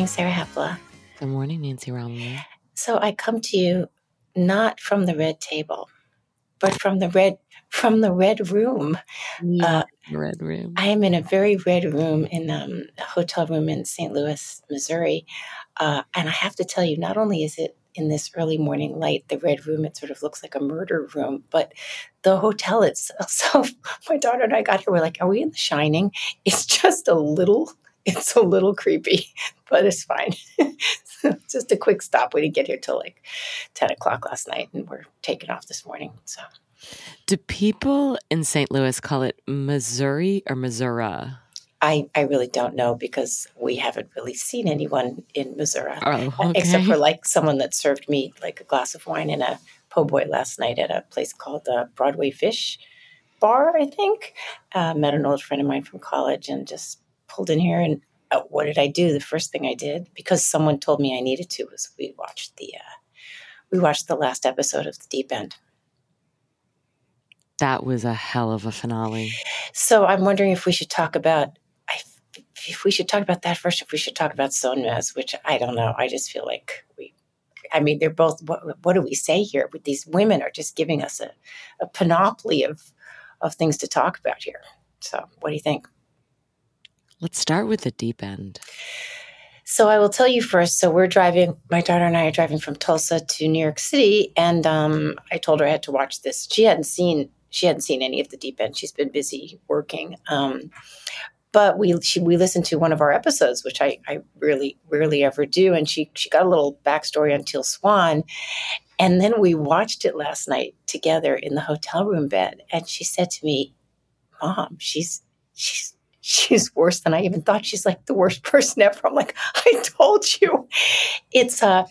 Morning, Sarah Hepola. Good morning, Nancy Rommelmann. So I come to you not from the red table, but from the red from the red room. Yeah, uh, red room. I am in a very red room in um, a hotel room in St. Louis, Missouri, uh, and I have to tell you, not only is it in this early morning light, the red room, it sort of looks like a murder room, but the hotel itself. So my daughter and I got here, we're like, are we in The Shining? It's just a little it's a little creepy, but it's fine. just a quick stop. We didn't get here till like 10 o'clock last night and we're taking off this morning. So, do people in St. Louis call it Missouri or Missouri? I, I really don't know because we haven't really seen anyone in Missouri, oh, okay. except for like someone that served me like a glass of wine and a po' boy last night at a place called the Broadway Fish Bar, I think. Uh, met an old friend of mine from college and just pulled in here and uh, what did I do? The first thing I did because someone told me I needed to was we watched the uh, we watched the last episode of The Deep End. That was a hell of a finale. So I'm wondering if we should talk about if we should talk about that first. If we should talk about Sonmez, which I don't know. I just feel like we. I mean, they're both. What, what do we say here? But these women are just giving us a, a panoply of of things to talk about here. So, what do you think? Let's start with the deep end. So I will tell you first. So we're driving. My daughter and I are driving from Tulsa to New York City, and um, I told her I had to watch this. She hadn't seen. She hadn't seen any of the deep end. She's been busy working. Um, but we she, we listened to one of our episodes, which I, I really rarely ever do, and she she got a little backstory on Teal Swan, and then we watched it last night together in the hotel room bed, and she said to me, "Mom, she's she's she's worse than I even thought. She's like the worst person ever. I'm like, I told you. It's a, uh,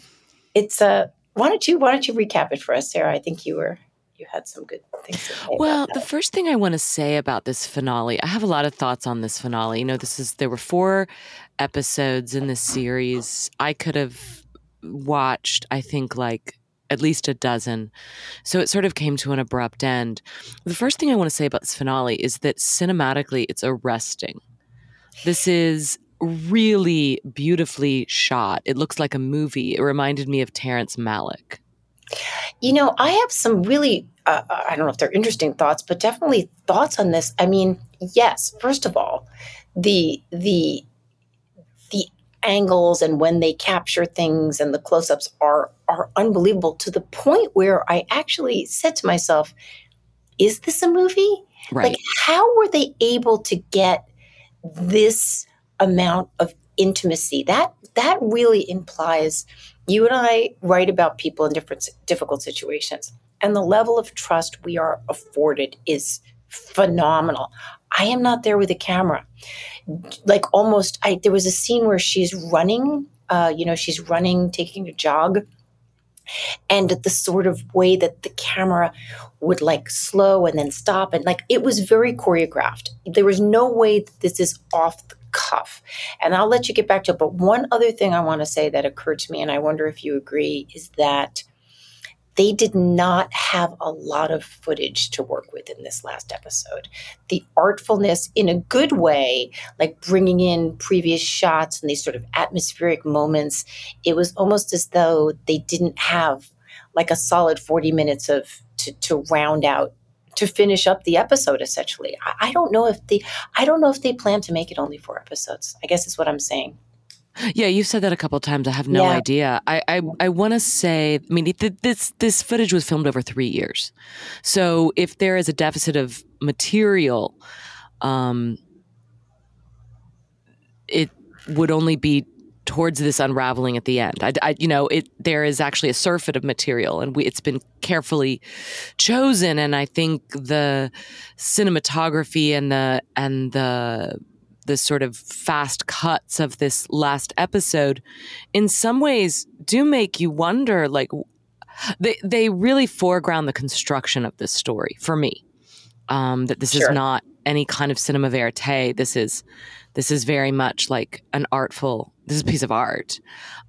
it's a. Uh, why don't you why don't you recap it for us, Sarah? I think you were you had some good things. Well, the first thing I want to say about this finale, I have a lot of thoughts on this finale. You know, this is there were four episodes in this series. I could have watched, I think, like at least a dozen. So it sort of came to an abrupt end. The first thing I want to say about this finale is that cinematically it's arresting. This is really beautifully shot. It looks like a movie. It reminded me of Terrence Malick. You know, I have some really, uh, I don't know if they're interesting thoughts, but definitely thoughts on this. I mean, yes, first of all, the, the angles and when they capture things and the close-ups are are unbelievable to the point where I actually said to myself, is this a movie? Right. Like how were they able to get this amount of intimacy? That that really implies you and I write about people in different difficult situations and the level of trust we are afforded is phenomenal. I am not there with a camera. Like almost, I there was a scene where she's running. Uh, you know, she's running, taking a jog, and the sort of way that the camera would like slow and then stop, and like it was very choreographed. There was no way that this is off the cuff. And I'll let you get back to it. But one other thing I want to say that occurred to me, and I wonder if you agree, is that they did not have a lot of footage to work with in this last episode. The artfulness, in a good way, like bringing in previous shots and these sort of atmospheric moments, it was almost as though they didn't have like a solid 40 minutes of to, to round out to finish up the episode essentially I, I don't know if they i don't know if they plan to make it only four episodes i guess is what i'm saying yeah, you've said that a couple times. I have no yeah. idea. I I, I want to say, I mean, this this footage was filmed over three years, so if there is a deficit of material, um, it would only be towards this unraveling at the end. I, I, you know, it there is actually a surfeit of material, and we, it's been carefully chosen. And I think the cinematography and the and the the sort of fast cuts of this last episode in some ways do make you wonder like they they really foreground the construction of this story for me. Um, that this sure. is not any kind of cinema verite. This is this is very much like an artful this is a piece of art.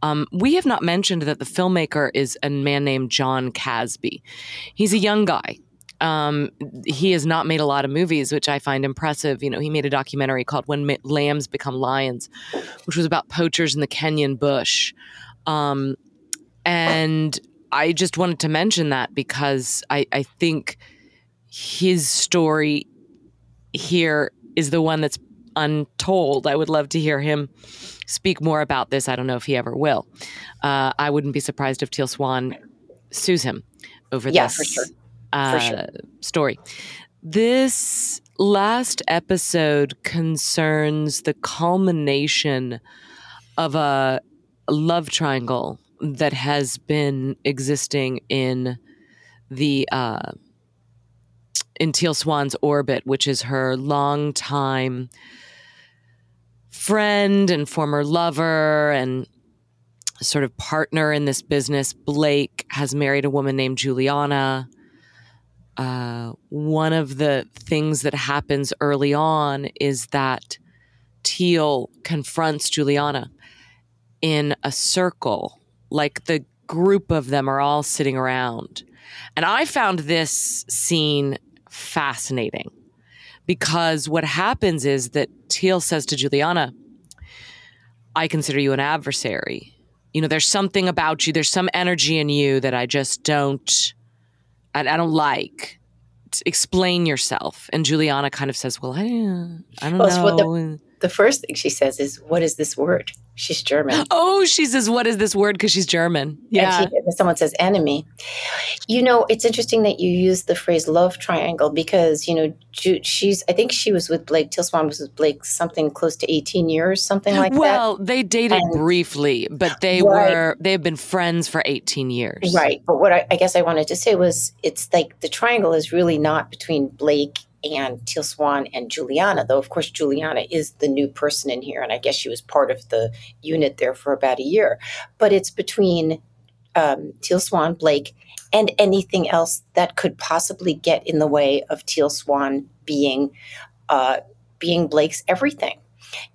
Um, we have not mentioned that the filmmaker is a man named Jon Kasbe. He's a young guy Um, he has not made a lot of movies, which I find impressive. You know, he made a documentary called "When Ma- Lambs Become Lions," which was about poachers in the Kenyan bush. Um, and I just wanted to mention that because I, I think his story here is the one that's untold. I would love to hear him speak more about this. I don't know if he ever will. Uh, I wouldn't be surprised if Teal Swan sues him over Yeah, this for sure. Uh, sure. story. This last episode concerns the culmination of a love triangle that has been existing in the uh, in Teal Swan's orbit, which is her longtime friend and former lover and sort of partner in this business. Blake has married a woman named Juliana. One of the things that happens early on is that Teal confronts Juliana in a circle, like the group of them are all sitting around. And I found this scene fascinating because what happens is that Teal says to Juliana, I consider you an adversary. You know, there's something about you, there's some energy in you that I just don't, I, I don't like. Explain yourself. And Juliana kind of says, Well, I, I don't Well, what the- know. The first thing she says is, "What is this word?" She's German. oh, she says, What is this word? Because she's German. Yeah. She- someone says enemy. You know, it's interesting that you use the phrase love triangle because, you know, she's, I think she was with Blake, Teal Swan was with Blake something close to 18 years, something like that. well, they dated And- briefly, but they Right. were they have been friends for 18 years. Right. But what I, I guess I wanted to say was it's like the triangle is really not between Blake and Teal Swan and Juliana, though, of course, Juliana is the new person in here. And I guess she was part of the unit there for about a year. But it's between um, Teal Swan, Blake, and anything else that could possibly get in the way of Teal Swan being uh, being Blake's everything.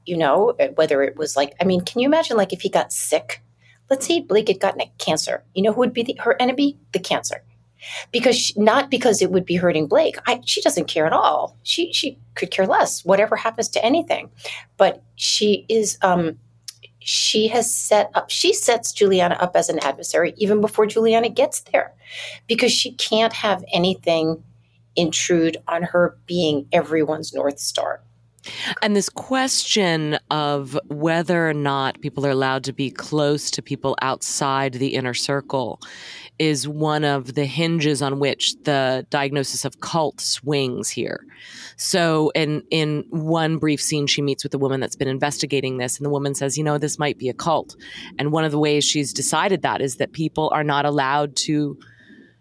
You know, whether it was like, I mean, can you imagine like if he got sick? Let's say Blake had gotten a cancer. You know who would be the, her enemy? The cancer. Because she, not because it would be hurting Blake. I, she doesn't care at all. She she could care less. Whatever happens to anything, but she is um, she has set up she sets juliana up as an adversary even before juliana gets there because she can't have anything intrude on her being everyone's north star And this question of whether or not people are allowed to be close to people outside the inner circle is one of the hinges on which the diagnosis of cult swings here. So in in one brief scene she meets with a woman that's been investigating this and the woman says, "You know, this might be a cult." And one of the ways she's decided that is that people are not allowed to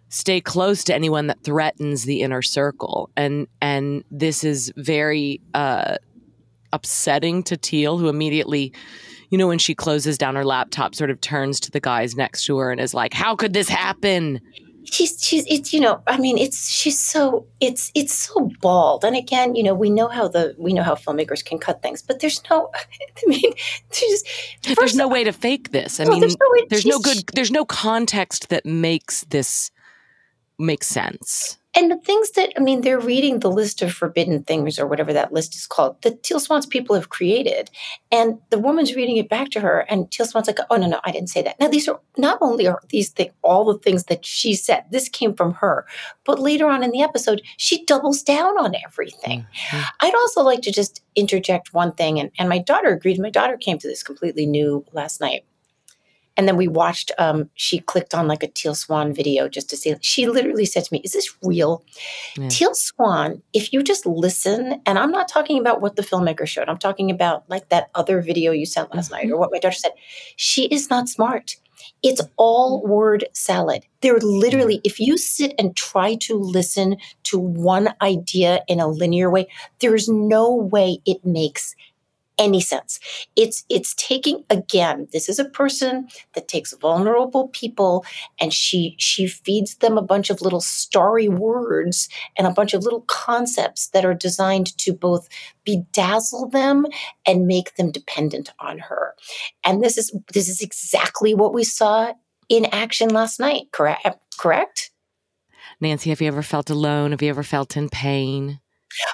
stay close to anyone that threatens the inner circle and and this is very uh upsetting to Teal who immediately you know when she closes down her laptop sort of turns to the guys next to her and is like how could this happen? She's she's it's you know i mean it's she's so it's it's so bald. And again you know we know how the we know how filmmakers can cut things but there's no i mean there's there's no way to fake this. I well, mean there's no, way- there's no good there's no context that makes this make sense And the things that, I mean, they're reading the list of forbidden things or whatever that list is called that Teal Swan's people have created. And the woman's reading it back to her, and Teal Swan's like, oh, no, no, I didn't say that. Now, these are not only are these things, all the things that she said, this came from her, but later on in the episode, she doubles down on everything. Mhm. I'd also like to just interject one thing, and, and my daughter agreed. My daughter came to this completely new last night. And then we watched, um, she clicked on like a Teal Swan video just to see. She literally said to me, Is this real? Yeah. Teal Swan, if you just listen, and I'm not talking about what the filmmaker showed, I'm talking about like that other video you sent last night or mm-hmm. what my daughter said. She is not smart. It's all mm-hmm. word salad. They're mm-hmm. literally, if you sit and try to listen to one idea in a linear way, there's no way it makes any sense. It's it's taking again, this is a person that takes vulnerable people and she she feeds them a bunch of little starry words and a bunch of little concepts that are designed to both bedazzle them and make them dependent on her. And this is this is exactly what we saw in action last night, correct? Correct? Nancy, have you ever felt alone? Have you ever felt in pain?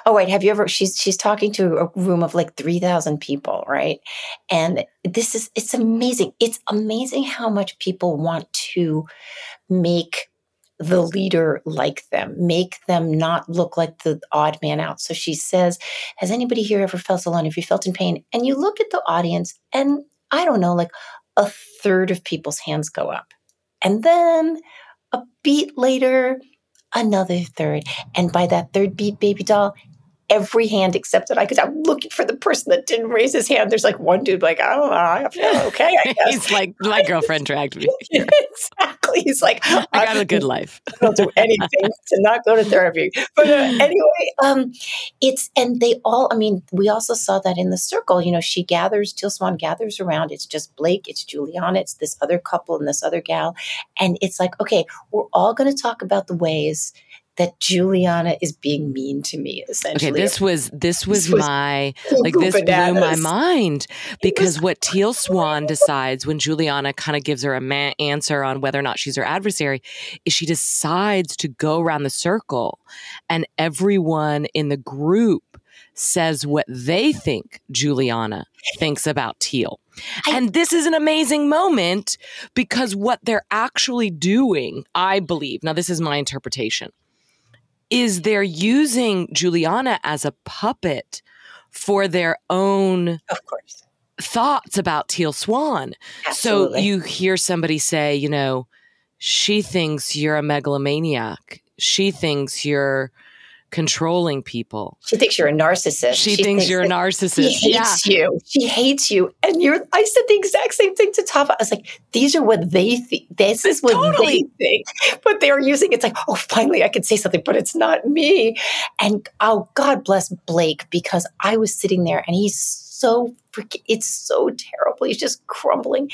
Oh wait, have you ever? She's she's talking to a room of like three thousand people, right? And this is it's amazing. It's amazing how much people want to make the leader like them, make them not look like the odd man out. So she says, "Has anybody here ever felt alone? Have you felt in pain?" And you look at the audience, and I don't know, like a third of people's hands go up, and then a beat later another third. And by that third beat, baby doll, every hand except that I could. I'm looking for the person that didn't raise his hand. There's like one dude, like, I don't know, I feel okay. I guess. He's like, my girlfriend dragged me. exactly. He's like, I got a good life. I'll do anything to not go to therapy. But uh, anyway, um, it's, and they all, I mean, we also saw that in the circle. You know, she gathers, Teal Swan gathers around. It's just Blake, it's Juliana, it's this other couple and this other gal. And it's like, okay, we're all going to talk about the ways that Juliana is being mean to me essentially. Okay, this was this was, this was my like this bananas. blew my mind because what Teal Swan decides when Juliana kind of gives her a ma- answer on whether or not she's her adversary is she decides to go around the circle and everyone in the group says what they think Juliana thinks about Teal. And this is an amazing moment because what they're actually doing, I believe, now this is my interpretation, is they're using Juliana as a puppet for their own of course thoughts about Teal Swan. Absolutely. So you hear somebody say, you know, she thinks you're a megalomaniac. She thinks you're controlling people. She thinks you're a narcissist. She, she thinks, you're a narcissist. She hates yeah. you. She hates you. And you're I said the exact same thing to Tava. I was like, these are what they think. This is what totally. they think. But they're using it's like, oh, finally I can say something, but it's not me. And oh, God bless Blake, because I was sitting there and he's so freaking it's so terrible. He's just crumbling.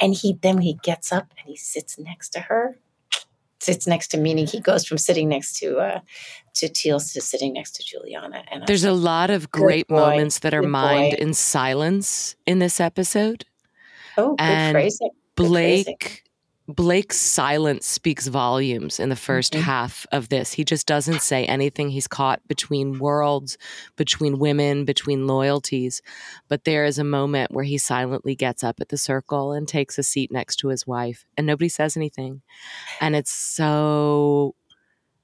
And he then he gets up and he sits next to her sits next to meaning he goes from sitting next to uh, to Teal to sitting next to Juliana. And there's a lot of great moments that are mined in silence in this episode. Oh, good and phrasing. Blake. Blake's silence speaks volumes in the 1st mm-hmm. half of this. He just doesn't say anything. He's caught between worlds, between women, between loyalties. But there is a moment where he silently gets up at the circle and takes a seat next to his wife, and nobody says anything. And it's so.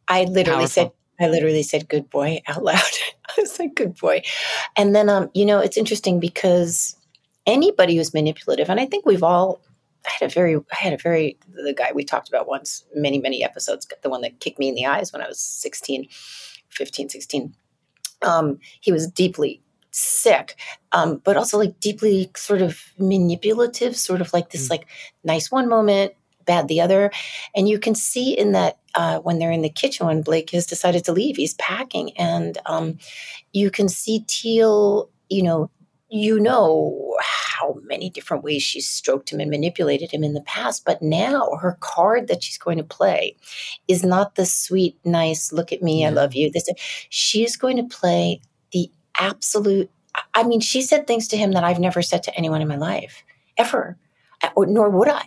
I literally powerful. said, I literally said "good boy" out loud. I was like "good boy," and then um, you know, it's interesting because anybody who's manipulative, and I think we've all I had a very, I had a very, the guy we talked about once, many, many episodes, the one that kicked me in the eyes when I was 16, 15, 16. Um, he was deeply sick, um, but also like deeply sort of manipulative, sort of like this, mm. like nice one moment, bad the other. And you can see in that uh, when they're in the kitchen, when Blake has decided to leave, he's packing, and um, you can see Teal, you know, you know how many different ways she's stroked him and manipulated him in the past. But now her card that she's going to play is not the sweet, nice, look at me, I love you. This she's going to play the absolute I mean, she said things to him that I've never said to anyone in my life, ever. Uh, or nor would I.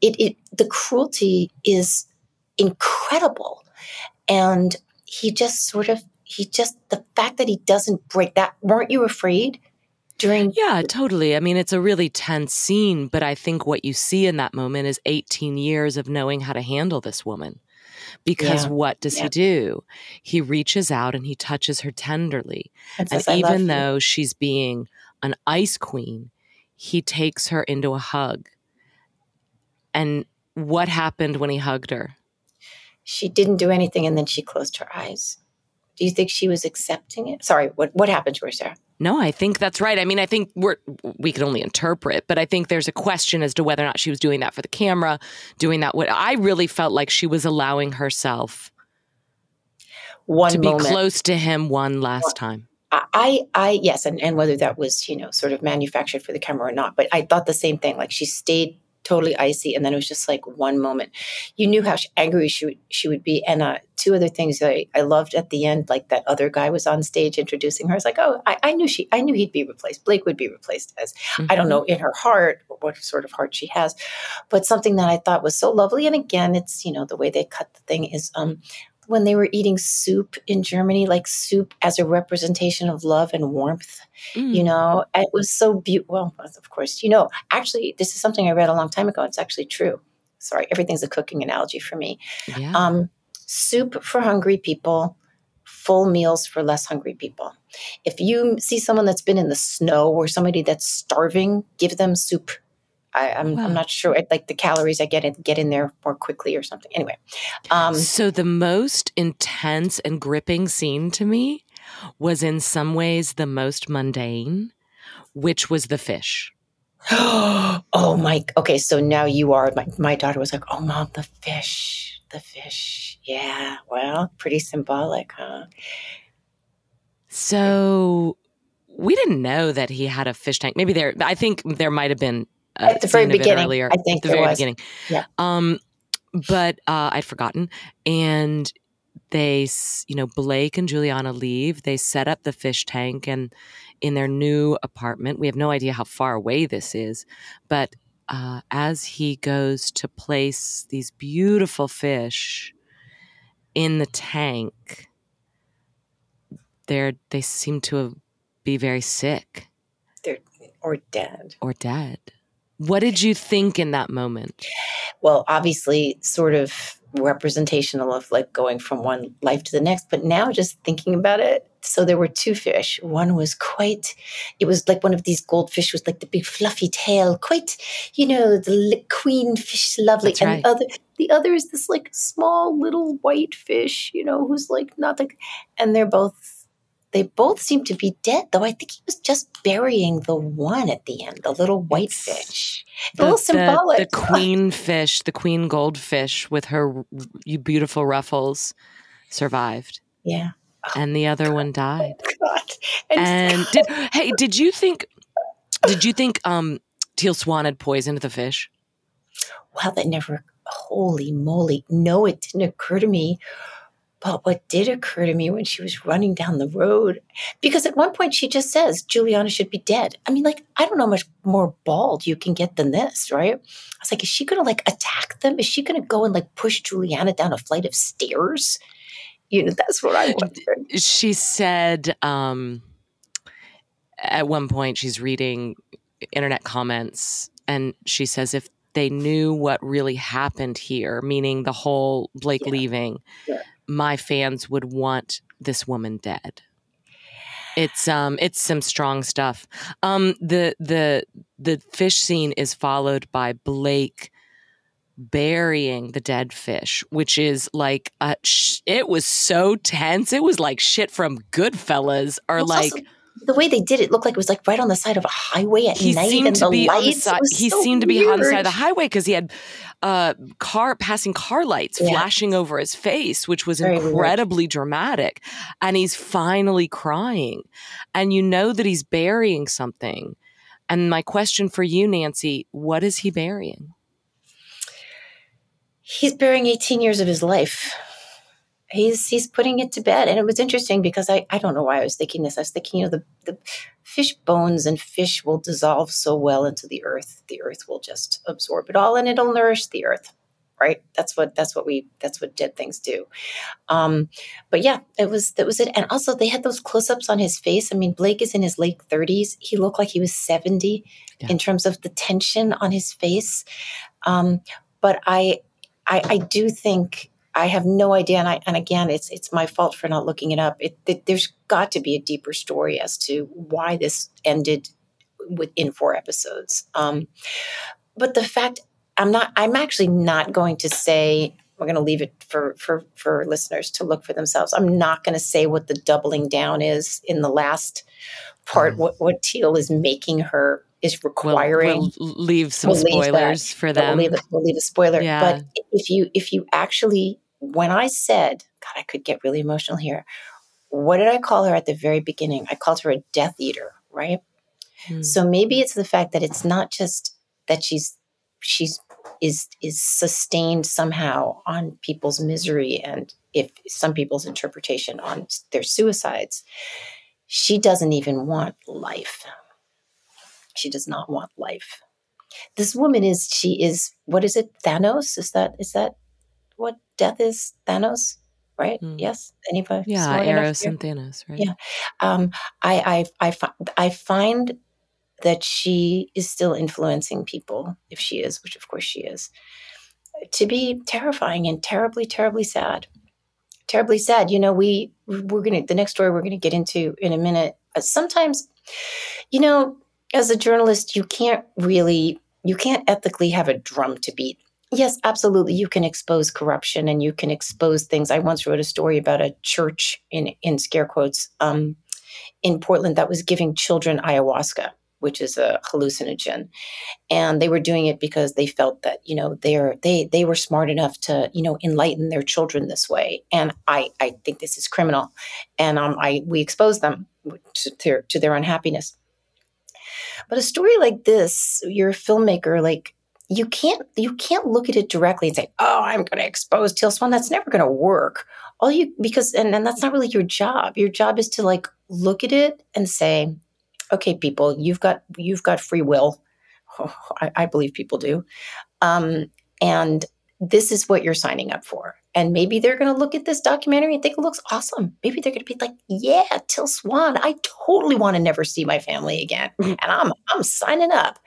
It, it the cruelty is incredible. And he just sort of he just the fact that he doesn't break that weren't you afraid during yeah totally. I mean it's a really tense scene but i think what you see in that moment is 18 years of knowing how to handle this woman. Because yeah. what does yeah. he do? He reaches out and he touches her tenderly. And, and even though she's being an ice queen he takes her into a hug. And what happened when he hugged her? She didn't do anything and then she closed her eyes. Do you think she was accepting it? Sorry what, what happened to her sarah no, I think that's right. I mean, I think we're we can only interpret, but I think there's a question as to whether or not she was doing that for the camera, doing that. What I really felt like she was allowing herself one to moment. be close to him one last time. I, I, yes, and, and whether that was you know sort of manufactured for the camera or not, but I thought the same thing. Like she stayed totally icy, and then it was just like one moment. You knew how angry she would, she would be, and uh, two other things I, I loved at the end, like that other guy was on stage introducing her. I was like, oh, I, I knew she, I knew he'd be replaced. Blake would be replaced as mm-hmm. I don't know in her heart what sort of heart she has, but something that I thought was so lovely. And again, it's you know the way they cut the thing is um, when they were eating soup in Germany, like soup as a representation of love and warmth. Mm. You know, it was so beautiful. Well, of course, you know, actually, this is something I read a long time ago. It's actually true. Sorry, everything's a cooking analogy for me. Yeah. Um, soup for hungry people, full meals for less hungry people. If you see someone that's been in the snow or somebody that's starving, give them soup I, am I'm, I'm not sure. Like the calories I get in, get in there more quickly or something. Anyway, um, so the most intense and gripping scene to me was in some ways the most mundane, which was the fish. oh my! Okay, so now you are. My my daughter was like, "Oh, mom, the fish, the fish." Yeah, well, pretty symbolic, huh? So we didn't know that he had a fish tank. Maybe there. I think there might have been at the very beginning earlier. I think the very was. beginning. Yeah. Um, but uh, I'd forgotten, and they, you know, Blake and Juliana leave. They set up the fish tank, and in their new apartment, we have no idea how far away this is, but uh, as he goes to place these beautiful fish in the tank, they're they seem to be very sick. They're or dead. Or dead. What did you think in that moment? Well, obviously, sort of representational of like going from one life to the next. But now, just thinking about it, so there were two fish. One was quite, it was like one of these goldfish with like the big fluffy tail, quite, you know, the queen fish, lovely. That's and the other, the other is this like small little white fish, you know, who's like not like, and they're both they both seem to be dead, though I think he was just burying the one at the end, the little white it's fish. The, a little symbolic. The, the queen fish, the queen goldfish with her beautiful ruffles survived. Yeah. Oh, and the other God. one died. Oh, and, and did hey, did you think did you think um Teal Swan had poisoned the fish? Well, that never holy moly. No, it didn't occur to me but what did occur to me when she was running down the road, because at one point she just says Juliana should be dead. I mean, like, I don't know how much more bald you can get than this, right? I was like, is she going to like attack them? Is she going to go and like push Juliana down a flight of stairs? You know, that's what I wondered. She said um, at one point she's reading internet comments and she says, if they knew what really happened here, meaning the whole Blake yeah. leaving, yeah my fans would want this woman dead. It's um it's some strong stuff. Um the the the fish scene is followed by Blake burying the dead fish, which is like a sh- it was so tense. It was like shit from Goodfellas or like also, the way they did it looked like it was like right on the side of a highway at he night. Seemed and to be lights, on the side, he so seemed to be on the side of the highway because he had uh, car passing car lights yeah. flashing over his face, which was Very incredibly weird. dramatic. And he's finally crying, and you know that he's burying something. And my question for you, Nancy, what is he burying? He's burying 18 years of his life he's he's putting it to bed. And it was interesting because I, I don't know why I was thinking this. I was thinking, you know, the, the fish bones and fish will dissolve so well into the earth. The earth will just absorb it all and it'll nourish the earth. Right. That's what that's what we that's what dead things do. Um, but yeah, it was that was it. And also they had those close-ups on his face. I mean, Blake is in his late 30s. He looked like he was 70 yeah. in terms of the tension on his face. Um, but I I, I do think I have no idea, and I and again, it's it's my fault for not looking it up. It, it, there's got to be a deeper story as to why this ended within four episodes. Um, but the fact I'm not, I'm actually not going to say. We're going to leave it for for for listeners to look for themselves. I'm not going to say what the doubling down is in the last part. Mm. What what Teal is making her is requiring. We'll, we'll leave some we'll spoilers leave for them. We'll leave, we'll leave, a spoiler. Yeah. But if you if you actually when I said, God, I could get really emotional here. What did I call her at the very beginning? I called her a Death Eater, right? Hmm. So maybe it's the fact that it's not just that she's she's is is sustained somehow on people's misery and if some people's interpretation on their suicides she doesn't even want life she does not want life this woman is she is what is it thanos is that is that what death is thanos right mm. yes anybody yeah eros and thanos right yeah um i i i, I find that she is still influencing people, if she is, which of course she is, to be terrifying and terribly, terribly sad. Terribly sad. You know, we we're gonna the next story we're gonna get into in a minute. Uh, sometimes, you know, as a journalist, you can't really you can't ethically have a drum to beat. Yes, absolutely. You can expose corruption and you can expose things. I once wrote a story about a church in in scare quotes um, in Portland that was giving children ayahuasca which is a hallucinogen and they were doing it because they felt that you know they're they they were smart enough to you know enlighten their children this way and i i think this is criminal and um i we expose them to their to their unhappiness but a story like this you're a filmmaker like you can't you can't look at it directly and say oh i'm going to expose teal swan that's never going to work all you because and, and that's not really your job your job is to like look at it and say okay, people, you've got you've got free will. Oh, I, I, believe people do, um, and this is what you're signing up for. And maybe they're going to look at this documentary and think it looks awesome. Maybe they're going to be like, "Yeah, Teal Swan, I totally want to never see my family again," mm-hmm. and I'm I'm signing up.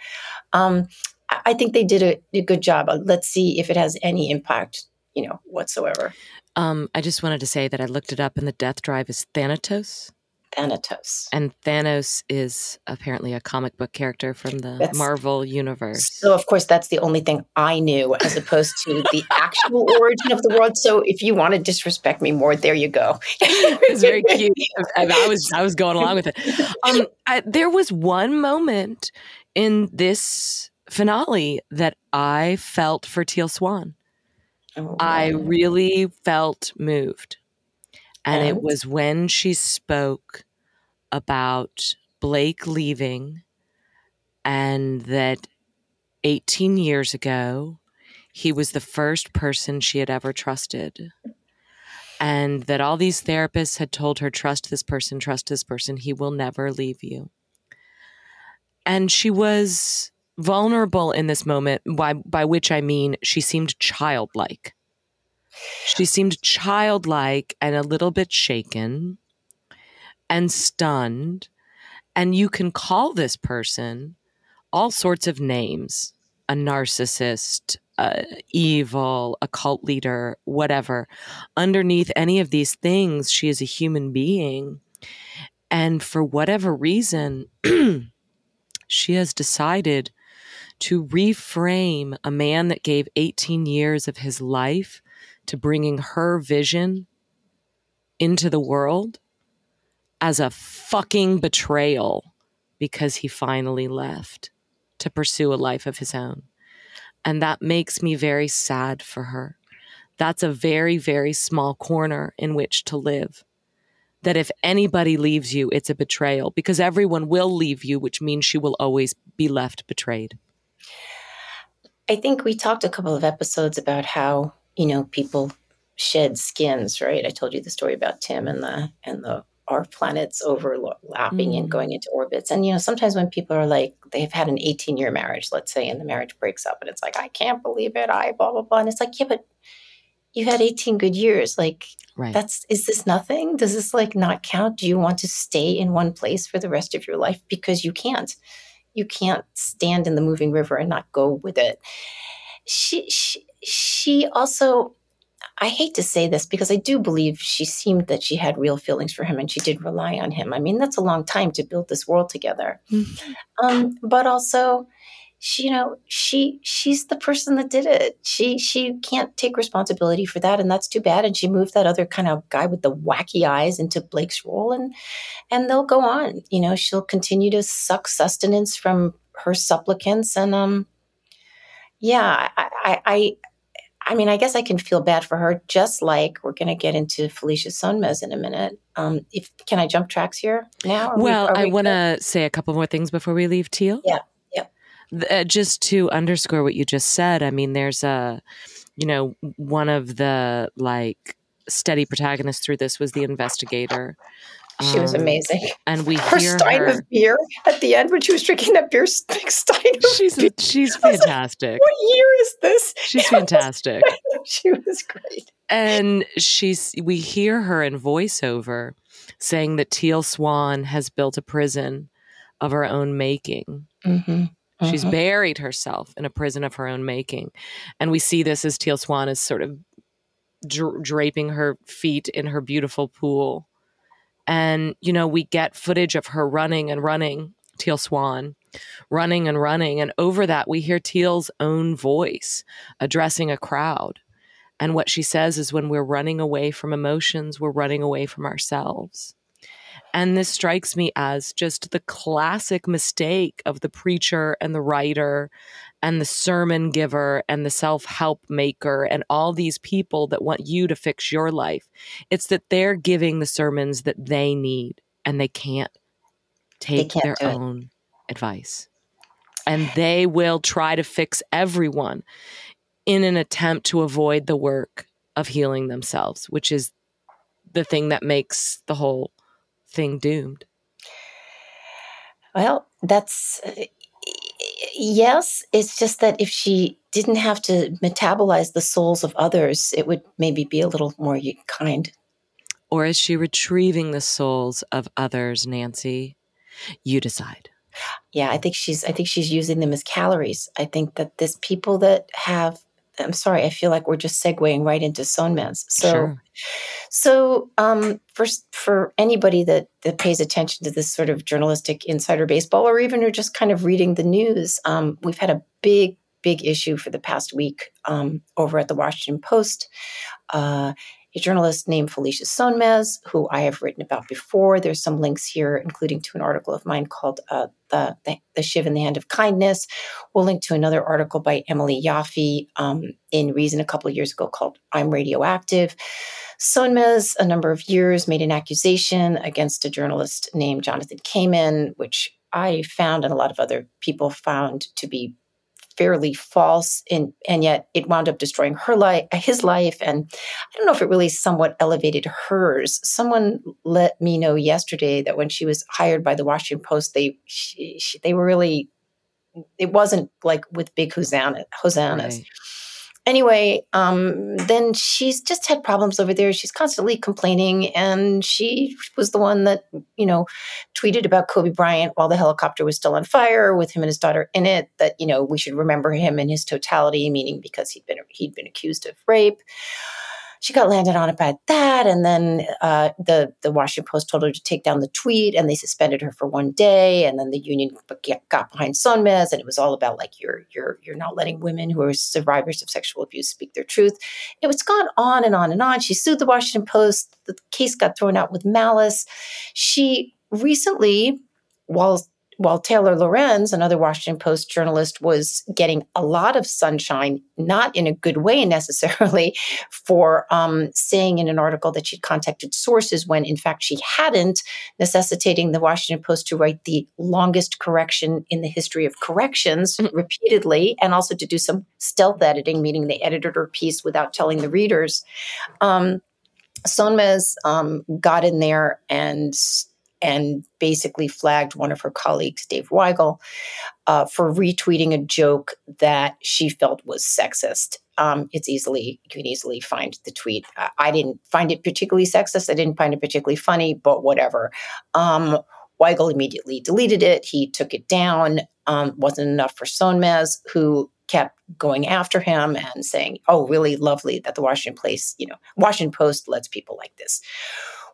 Um, I think they did a, a, good job. Let's see if it has any impact, you know, whatsoever. Um, I just wanted to say that I looked it up, and the death drive is Thanatos. Thanatos. And Thanos is apparently a comic book character from the that's, Marvel universe. So, of course, that's the only thing I knew as opposed to the actual origin of the world. So, if you want to disrespect me more, there you go. it's very cute. I, I, was I was going along with it. Um, I, there was one moment in this finale that I felt for Teal Swan. Oh, I really felt moved. And, and it was when she spoke about Blake leaving and that 18 years ago, he was the first person she had ever trusted. And that all these therapists had told her, trust this person, trust this person, he will never leave you. And she was vulnerable in this moment, by, by which I mean she seemed childlike. She seemed childlike and a little bit shaken and stunned. And you can call this person all sorts of names a narcissist, uh, evil, a cult leader, whatever. Underneath any of these things, she is a human being. And for whatever reason, she has decided to reframe a man that gave 18 years of his life to bringing her vision into the world as a fucking betrayal because he finally left to pursue a life of his own. And that makes me very sad for her. That's a very, very small corner in which to live. That if anybody leaves you, it's a betrayal because everyone will leave you, which means she will always be left betrayed. I think we talked a couple of episodes about how, you know, people shed skins, right? I told you the story about Tim and the and the our planets overlapping mm. and going into orbits. And, you know, sometimes when people are like, they've had an 18 year marriage, let's say, and the marriage breaks up and it's like, I can't believe it. I blah, blah, blah. And it's like, yeah, but you had 18 good years. Like, right. that's, is this nothing? Does this like not count? Do you want to stay in one place for the rest of your life? Because you can't. You can't stand in the moving river and not go with it. She, she, she also, I hate to say this because I do believe she seemed that she had real feelings for him and she did rely on him. I mean, that's a long time to build this world together. Mm-hmm. Um, but also, she, you know, she she's the person that did it. She she can't take responsibility for that, and that's too bad. And she moved that other kind of guy with the wacky eyes into Blake's role, and and they'll go on. You know, she'll continue to suck sustenance from her supplicants, and um, yeah, I, I, I I mean, I guess I can feel bad for her, just like we're going to get into Felicia Sonmez in a minute. Um, if can I jump tracks here now? Well, we, I want to say a couple more things before we leave Teal. Yeah, yeah. Uh, just to underscore what you just said, I mean, there's a, you know, one of the like steady protagonists through this was the investigator. She was Um, amazing. and we Her stein her. of beer at the end when she was drinking that beer, big stein of She's beer. she's was like, fantastic. What year is this? She's fantastic. she was great. And she's we hear her in voiceover saying that Teal Swan has built a prison of her own making. Mm-hmm. She's uh-huh. buried herself in a prison of her own making. And we see this as Teal Swan is sort of dra- draping her feet in her beautiful pool. And, you know, we get footage of her running and running, Teal Swan, running and running. And over that, we hear Teal's own voice addressing a crowd. And what she says is when we're running away from emotions, we're running away from ourselves. And this strikes me as just the classic mistake of the preacher and the writer and the sermon giver and the self help maker and all these people that want you to fix your life. It's that they're giving the sermons that they need and they can't take can't their do it. own advice. And they will try to fix everyone in an attempt to avoid the work of healing themselves, which is the thing that makes the whole thing doomed. Well, that's uh, yes. It's just that if she didn't have to metabolize the souls of others, it would maybe be a little more kind. Or is she retrieving the souls of others, Nancy? You decide. Yeah, I think she's. I think she's using them as calories. I think that there's people that have. I'm sorry. I feel like we're just segueing right into Sonmez. So. sure. So, um, for for anybody that that pays attention to this sort of journalistic insider baseball, or even are just kind of reading the news, um, we've had a big, big issue for the past week um, over at the Washington Post. Uh, a journalist named Felicia Sonmez, who I have written about before. There's some links here, including to an article of mine called uh, the, the the Shiv in the Hand of Kindness. We'll link to another article by Emily Yoffe um, in Reason a couple of years ago called "I'm Radioactive." Sonmez, a number of years, made an accusation against a journalist named Jonathan Kaiman, which I found and a lot of other people found to be fairly false, and and yet it wound up destroying her life, his life, and I don't know if it really somewhat elevated hers. Someone let me know yesterday that when she was hired by the Washington Post, they she, she, they were really it wasn't like with big hosanna, hosannas Right. Anyway, um, then she's just had problems over there. She's constantly complaining, and she was the one that you know tweeted about Kobe Bryant while the helicopter was still on fire with him and his daughter in it. That you know we should remember him in his totality, meaning because he'd been he'd been accused of rape. She got landed on about that, and then uh, the the Washington Post told her to take down the tweet, and they suspended her for one day. And then the union got behind Sonmez, and it was all about like you're you're you're not letting women who are survivors of sexual abuse speak their truth. It was gone on and on and on. She sued the Washington Post. The case got thrown out with malice. She recently, while while Taylor Lorenz, another Washington Post journalist, was getting a lot of sunshine, not in a good way necessarily, for um, saying in an article that she'd contacted sources when in fact she hadn't, necessitating the Washington Post to write the longest correction in the history of corrections repeatedly, and also to do some stealth editing, meaning they edited her piece without telling the readers. Um, Sonmez um, got in there and and basically flagged one of her colleagues, Dave Weigel, uh, for retweeting a joke that she felt was sexist. Um, it's easily you can easily find the tweet. I, didn't find it particularly sexist. I didn't find it particularly funny, but whatever. Um, Weigel immediately deleted it. He took it down. Um, wasn't enough for Sonmez, who kept going after him and saying, "Oh, really lovely that the Washington Place, you know, Washington Post lets people like this."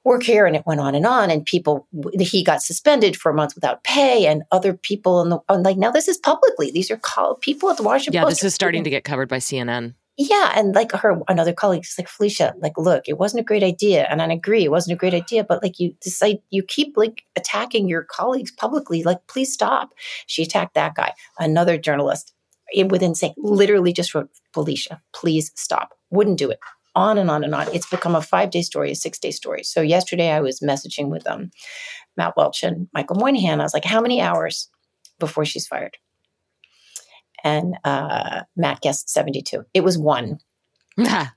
Work here and it went on and on and people he got suspended for a month without pay and other people in the and like now this is publicly these are called people at the washington Yeah, Post this is starting to get covered by CNN. yeah and like her another colleague is like felicia like look it wasn't a great idea and i agree it wasn't a great idea but like you decide you keep like attacking your colleagues publicly like please stop she attacked that guy another journalist eh, within saying literally just wrote felicia please stop wouldn't do it on and on and on. It's become a five day story, a six day story. So yesterday I was messaging with um, Matt Welch and Michael Moynihan. I was like, how many hours before she's fired? and uh, Matt guessed 72. It was one. the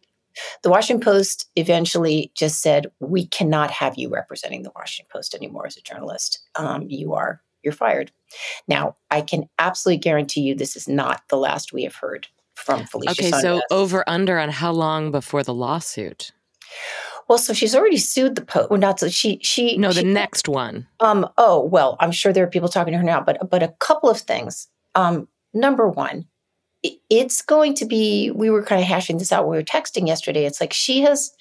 Washington Post eventually just said, "We cannot have you representing the Washington Post anymore as a journalist. Um, you are you're fired." Now, I can absolutely guarantee you this is not the last we have heard from Felicia. Okay, so over under on how long before the lawsuit? Well, so she's already sued the Post. Well, not so she she no the she, next one. Um. Oh well, I'm sure there are people talking to her now, but but a couple of things. Um. Number one, it's going to be. We were kind of hashing this out. We were texting yesterday. It's like she has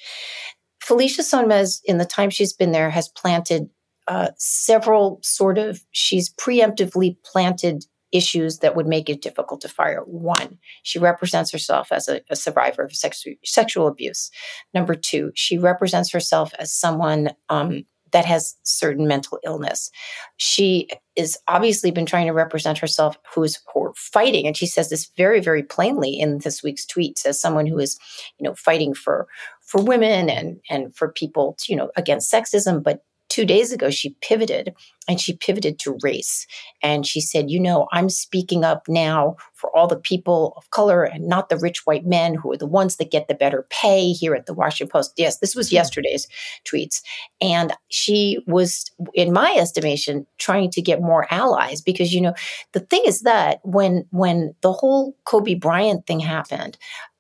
Felicia Sonmez in the time she's been there has planted uh, several sort of. She's preemptively planted issues that would make it difficult to fire. One, she represents herself as a, a survivor of sex, sexual abuse. Number two, she represents herself as someone um, that has certain mental illness. She is obviously been trying to represent herself who's fighting, and she says this very, very plainly in this week's tweet, as someone who is, you know, fighting for for women and and for people, to, you know, against sexism, but two days ago, she pivoted and she pivoted to race. And she said, You know, I'm speaking up now for all the people of color and not the rich white men who are the ones that get the better pay here at the Washington Post. Yes, this was hmm. yesterday's tweets. And she was, in my estimation, trying to get more allies because, you know, the thing is that when when the whole Kobe Bryant thing happened,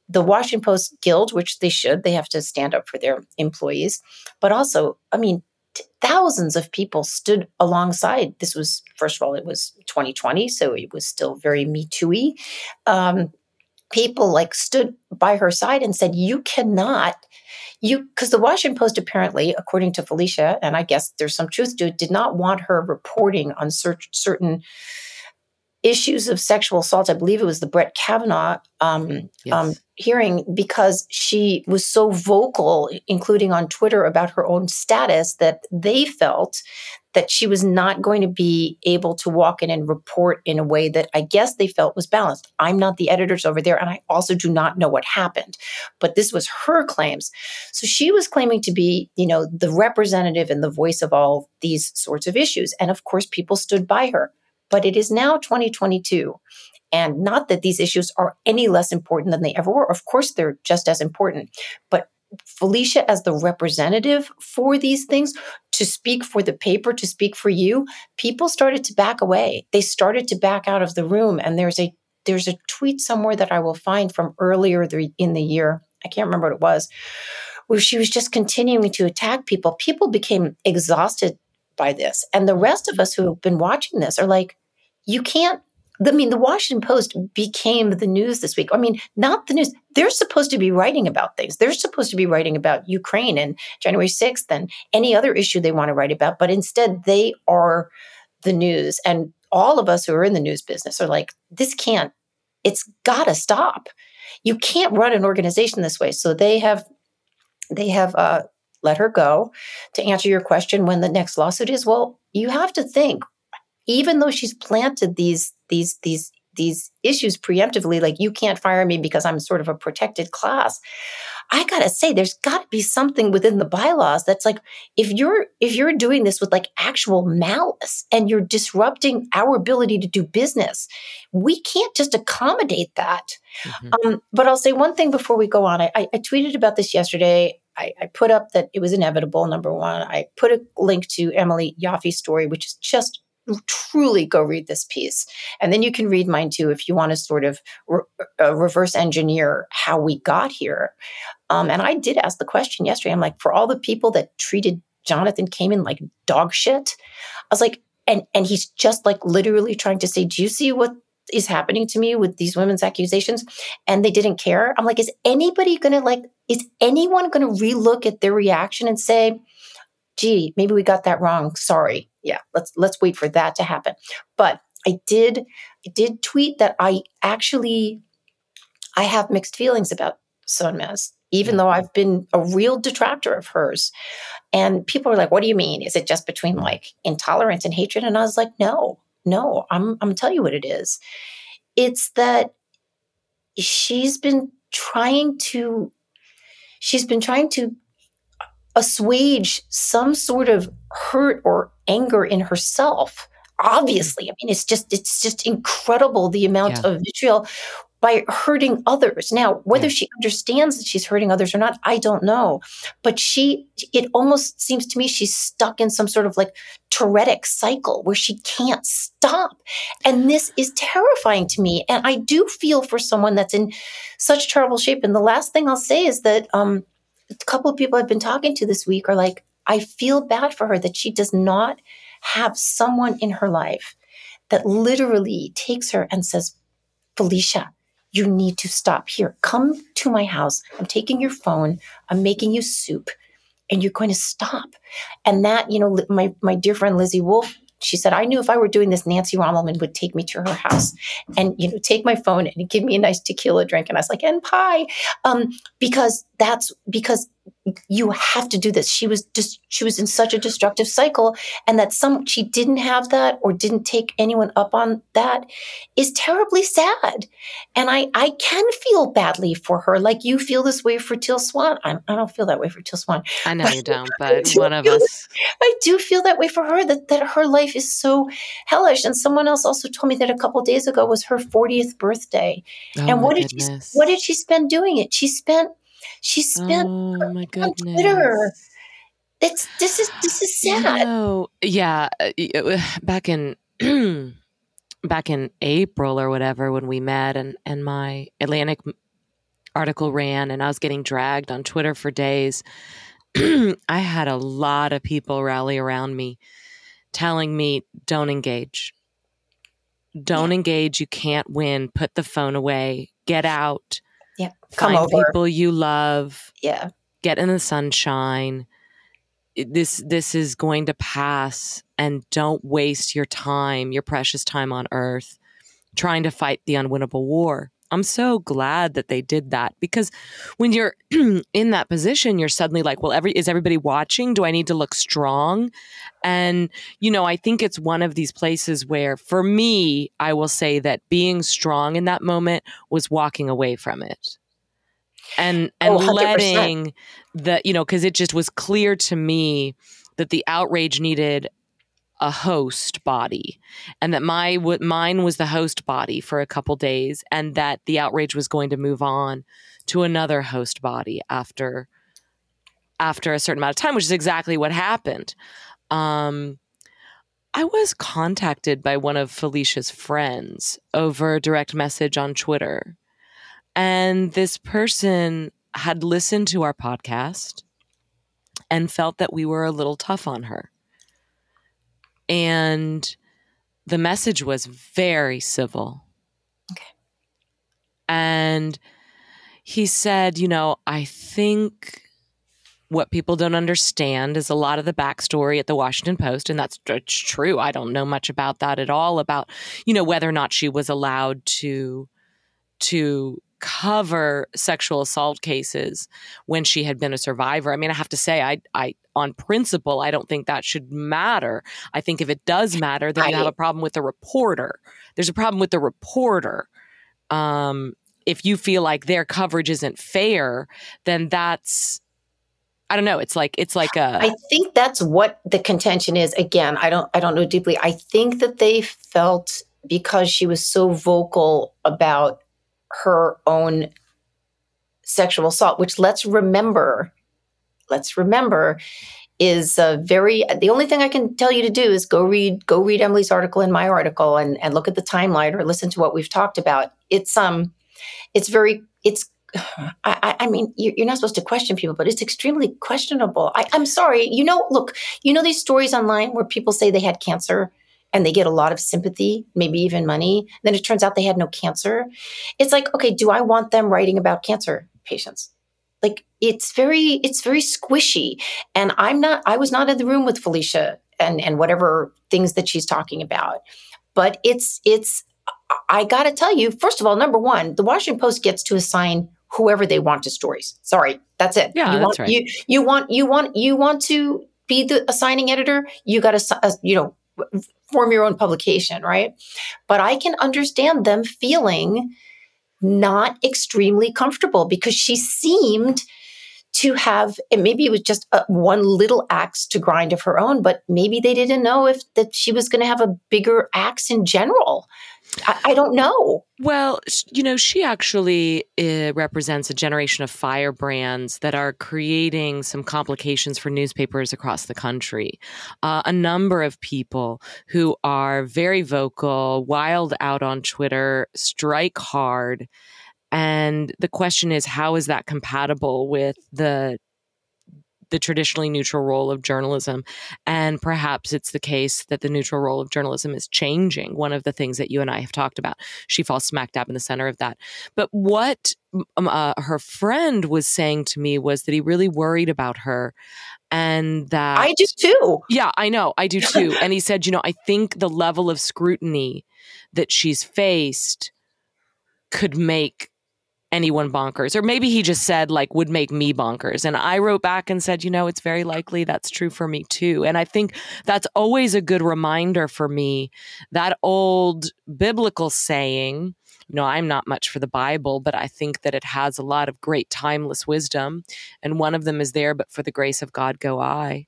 the Washington Post Guild, which they should, they have to stand up for their employees. But also, I mean, thousands of people stood alongside. This was, first of all, it was 2020, so it was still very Me Too um, people like stood by her side and said, You cannot. You, because the Washington Post apparently, according to Felicia, and I guess there's some truth to it, did not want her reporting on certain issues of sexual assault. I believe it was the Brett Kavanaugh um, yes. um, hearing because she was so vocal, including on Twitter, about her own status that they felt that she was not going to be able to walk in and report in a way that I guess they felt was balanced. I'm not the editors over there, and I also do not know what happened. But this was her claims. So she was claiming to be, you know, the representative and the voice of all these sorts of issues. And of course, people stood by her. But it is now 2022. And not that these issues are any less important than they ever were. Of course, they're just as important. But Felicia, as the representative for these things, to speak for the paper, to speak for you, people started to back away. They started to back out of the room. And there's a there's a tweet somewhere that I will find from earlier in the year. I can't remember what it was, where she was just continuing to attack people. People became exhausted by this. And the rest of us who have been watching this are like, you can't. I mean, the Washington Post became the news this week. I mean, not the news. They're supposed to be writing about things. They're supposed to be writing about Ukraine and January 6th and any other issue they want to write about. But instead, they are the news. And all of us who are in the news business are like, this can't, it's got to stop. You can't run an organization this way. So they have, they have uh, let her go. To answer your question, when the next lawsuit is, well, you have to think, even though she's planted these these these these issues preemptively, like you can't fire me because I'm sort of a protected class. I gotta say, there's got to be something within the bylaws that's like, if you're if you're doing this with like actual malice and you're disrupting our ability to do business, we can't just accommodate that. Mm-hmm. Um, but I'll say one thing before we go on. I, I, I tweeted about this yesterday. I, I, put up that it was inevitable. Number one, I put a link to Emily Yoffe's story, which is just truly go read this piece. And then you can read mine too if you want to sort of re- uh, reverse engineer how we got here. Um, and I did ask the question yesterday. I'm like, for all the people that treated Jonathan Kaiman like dog shit, I was like, and and he's just like literally trying to say, do you see what is happening to me with these women's accusations? And they didn't care. I'm like, is anybody gonna like? Is anyone gonna relook at their reaction and say? gee, maybe we got that wrong. Sorry. Yeah, let's let's wait for that to happen. But I did I did tweet that I actually I have mixed feelings about Sonmez, even mm. though I've been a real detractor of hers. And people are like, what do you mean? Is it just between mm. like intolerance and hatred? And I was like, no, no, I'm I'm tell you what it is. It's that she's been trying to she's been trying to assuage some sort of hurt or anger in herself obviously. I mean, it's just it's just incredible the amount yeah. of vitriol by hurting others. Now, whether yeah. she understands that she's hurting others or not, I don't know. But she, it almost seems to me she's stuck in some sort of like Tourette's cycle where she can't stop. And this is terrifying to me. And I do feel for someone that's in such terrible shape. And the last thing I'll say is that um, a couple of people I've been talking to this week are like, I feel bad for her that she does not have someone in her life that literally takes her and says, Felicia, you need to stop here. Come to my house. I'm taking your phone. I'm making you soup and you're going to stop. And that, you know, my, my dear friend Lizzie Wolfe, she said, I knew if I were doing this, Nancy Rommelmann would take me to her house and, you know, take my phone and give me a nice tequila drink. And I was like, and pie. Um, because that's because you have to do this. She was just, she was in such a destructive cycle. And that some, she didn't have that or didn't take anyone up on that is terribly sad. And I, I can feel badly for her. Like you feel this way for Teal Swan. I do not feel that way for Teal Swan. I know but, you don't, but do one of us. I do feel that way for her that, that her life is so hellish. And someone else also told me that a couple days ago was her 40th birthday. Oh and what did goodness. she, what did she spend doing it? She spent she spent oh, my goodness. on Twitter. It's this is this is sad. You know, yeah, uh, uh, back in back in April or whatever when we met and and my Atlantic article ran and I was getting dragged on Twitter for days. I had a lot of people rally around me telling me don't engage. Don't yeah. engage, you can't win, put the phone away, get out. Yeah. Come Find over. people you love. Yeah. Get in the sunshine. This this is going to pass and don't waste your time, your precious time on earth trying to fight the unwinnable war. I'm so glad that they did that because when you're in that position, you're suddenly like, well, every is everybody watching? Do I need to look strong? And you know, I think it's one of these places where, for me, I will say that being strong in that moment was walking away from it, and and oh, letting the you know because it just was clear to me that the outrage needed a host body and that my what mine was the host body for a couple days and that the outrage was going to move on to another host body after after a certain amount of time which is exactly what happened um I was contacted by one of Felicia's friends over direct message on Twitter. And this person had listened to our podcast and felt that we were a little tough on her. And the message was very civil. Okay. And he said, you know, I think what people don't understand is a lot of the backstory at the Washington Post, and that's true. I don't know much about that at all about, you know, whether or not she was allowed to to cover sexual assault cases when she had been a survivor. I mean, I have to say, I, I, on principle, I don't think that should matter. I think if it does matter, then you have a problem with the reporter. There's a problem with the reporter. Um, if you feel like their coverage isn't fair, then that's I don't know. It's like it's like a. I think that's what the contention is. Again, I don't I don't know deeply. I think that they felt because she was so vocal about her own sexual assault, which let's remember, let's remember is a very the only thing I can tell you to do is go read go read Emily's article and my article and and look at the timeline or listen to what we've talked about. It's um it's very it's I, I, mean, you're not supposed to question people, but it's extremely questionable. I, I'm sorry. You know, look, you know these stories online where people say they had cancer and they get a lot of sympathy, maybe even money. Then it turns out they had no cancer. It's like, okay, do I want them writing about cancer patients? Like it's very, it's very squishy. And I'm not, I was not in the room with Felicia and, and whatever things that she's talking about. But it's, it's, I got to tell you, first of all, number one, the Washington Post gets to assign whoever they want to stories. Sorry, that's it. Yeah, you that's want, right. You, you want, you want, you want to be the assigning editor. You got to, uh, you know, form your own publication, right? But I can understand them feeling not extremely comfortable because she seemed to have and maybe it was just a, one little axe to grind of her own but maybe they didn't know if that she was going to have a bigger axe in general I, I, don't know. Well, you know, she actually uh, represents a generation of firebrands that are creating some complications for newspapers across the country. Uh, a number of people who are very vocal, wild out on Twitter, strike hard. And the question is, how is that compatible with the the traditionally neutral role of journalism. And perhaps it's the case that the neutral role of journalism is changing. One of the things that you and I have talked about. She falls smack dab in the center of that. But what uh, her friend was saying to me was that he really worried about her and that I do too. Yeah, I know. I do too. and he said, you know, I think the level of scrutiny that she's faced could make anyone bonkers. Or maybe he just said, like, would make me bonkers. And I wrote back and said, you know, it's very likely that's true for me too. And I think that's always a good reminder for me that old biblical saying, you know, I'm not much for the Bible, but I think that it has a lot of great timeless wisdom. And one of them is there, but for the grace of God go I.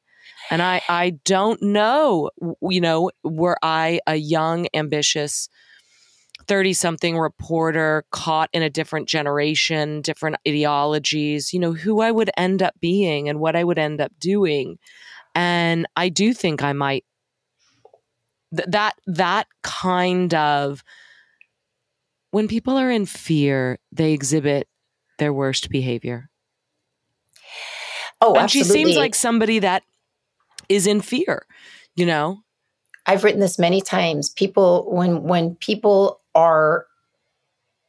And I, I don't know, you know, were I a young, ambitious, 30 something reporter caught in a different generation, different ideologies, you know, who I would end up being and what I would end up doing. And I do think I might th- that that kind of when people are in fear, they exhibit their worst behavior. Oh, and absolutely. she seems like somebody that is in fear, you know? I've written this many times. People when when people are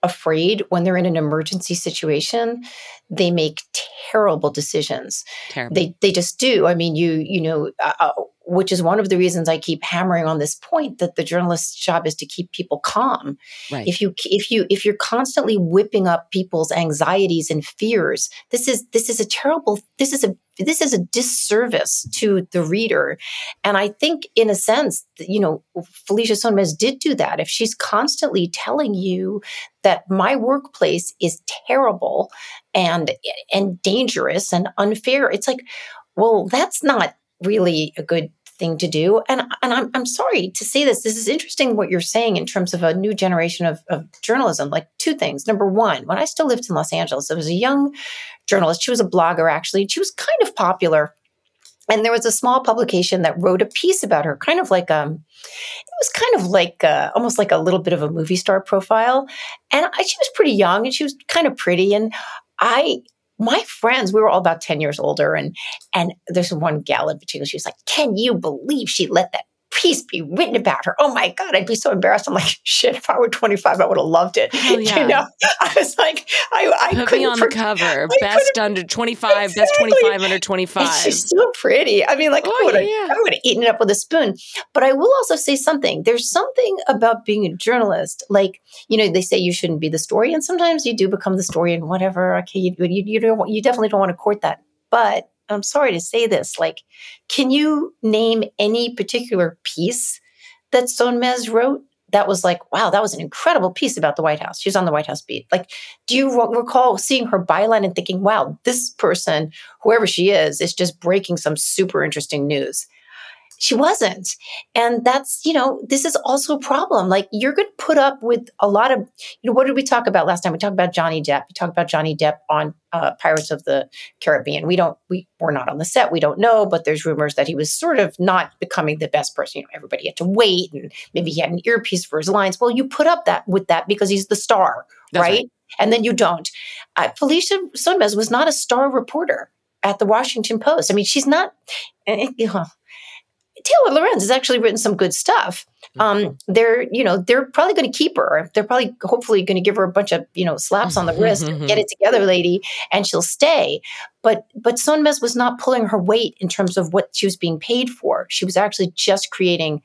afraid when they're in an emergency situation they make terrible decisions terrible. they they just do i mean you you know uh, uh, which is one of the reasons i keep hammering on this point that the journalist's job is to keep people calm right. if you if you if you're constantly whipping up people's anxieties and fears this is this is a terrible this is a this is a disservice to the reader. And I think, in a sense, you know, Felicia Sonmez did do that. If she's constantly telling you that my workplace is terrible and and dangerous and unfair, it's like, well, that's not really a good thing to do. And, and I'm, I'm sorry to say this. This is interesting what you're saying in terms of a new generation of, of journalism. Like two things. Number one, when I still lived in Los Angeles, there was a young journalist. She was a blogger, actually. She was kind of popular. And there was a small publication that wrote a piece about her, kind of like um, it was kind of like uh, almost like a little bit of a movie star profile. And I, she was pretty young, and she was kind of pretty. And I my friends, we were all about 10 years older. And and there's one gal in particular, she was like, Can you believe she let that piece be written about her. Oh my God, I'd be so embarrassed. I'm like, shit, if I were 25, I would have loved it. yeah. You know, I was like, I, I Put couldn't. me on the cover. Best under 25, Exactly. best 25 under 25. And she's so pretty. I mean, like, Oh, I would have yeah. I eaten it up with a spoon. But I will also say something. There's something about being a journalist. Like, you know, they say you shouldn't be the story, and sometimes you do become the story and whatever. Okay, you, you, you, don't, you definitely don't want to court that. But I'm sorry to say this. Like, can you name any particular piece that Sonmez wrote? That was like, wow, that was an incredible piece about the White House. She was on the White House beat. Like, do you re- recall seeing her byline and thinking, wow, this person, whoever she is, is just breaking some super interesting news? She wasn't. And that's, you know, this is also a problem. Like, you're going to put up with a lot of, you know, what did we talk about last time? We talked about Johnny Depp. We talked about Johnny Depp on uh, Pirates of the Caribbean. We don't, we, we're not on the set. We don't know, but there's rumors that he was sort of not becoming the best person. You know, everybody had to wait and maybe he had an earpiece for his lines. Well, you put up that with that because he's the star, right? right. And then you don't. Uh, Felicia Sonmez was not a star reporter at the Washington Post. I mean, she's not, eh, know, Taylor Lorenz has actually written some good stuff. Um, they're, you know, they're probably going to keep her. They're probably, hopefully, going to give her a bunch of, you know, slaps on the wrist. Get it together, lady, and she'll stay. But, but Sonmez was not pulling her weight in terms of what she was being paid for. She was actually just creating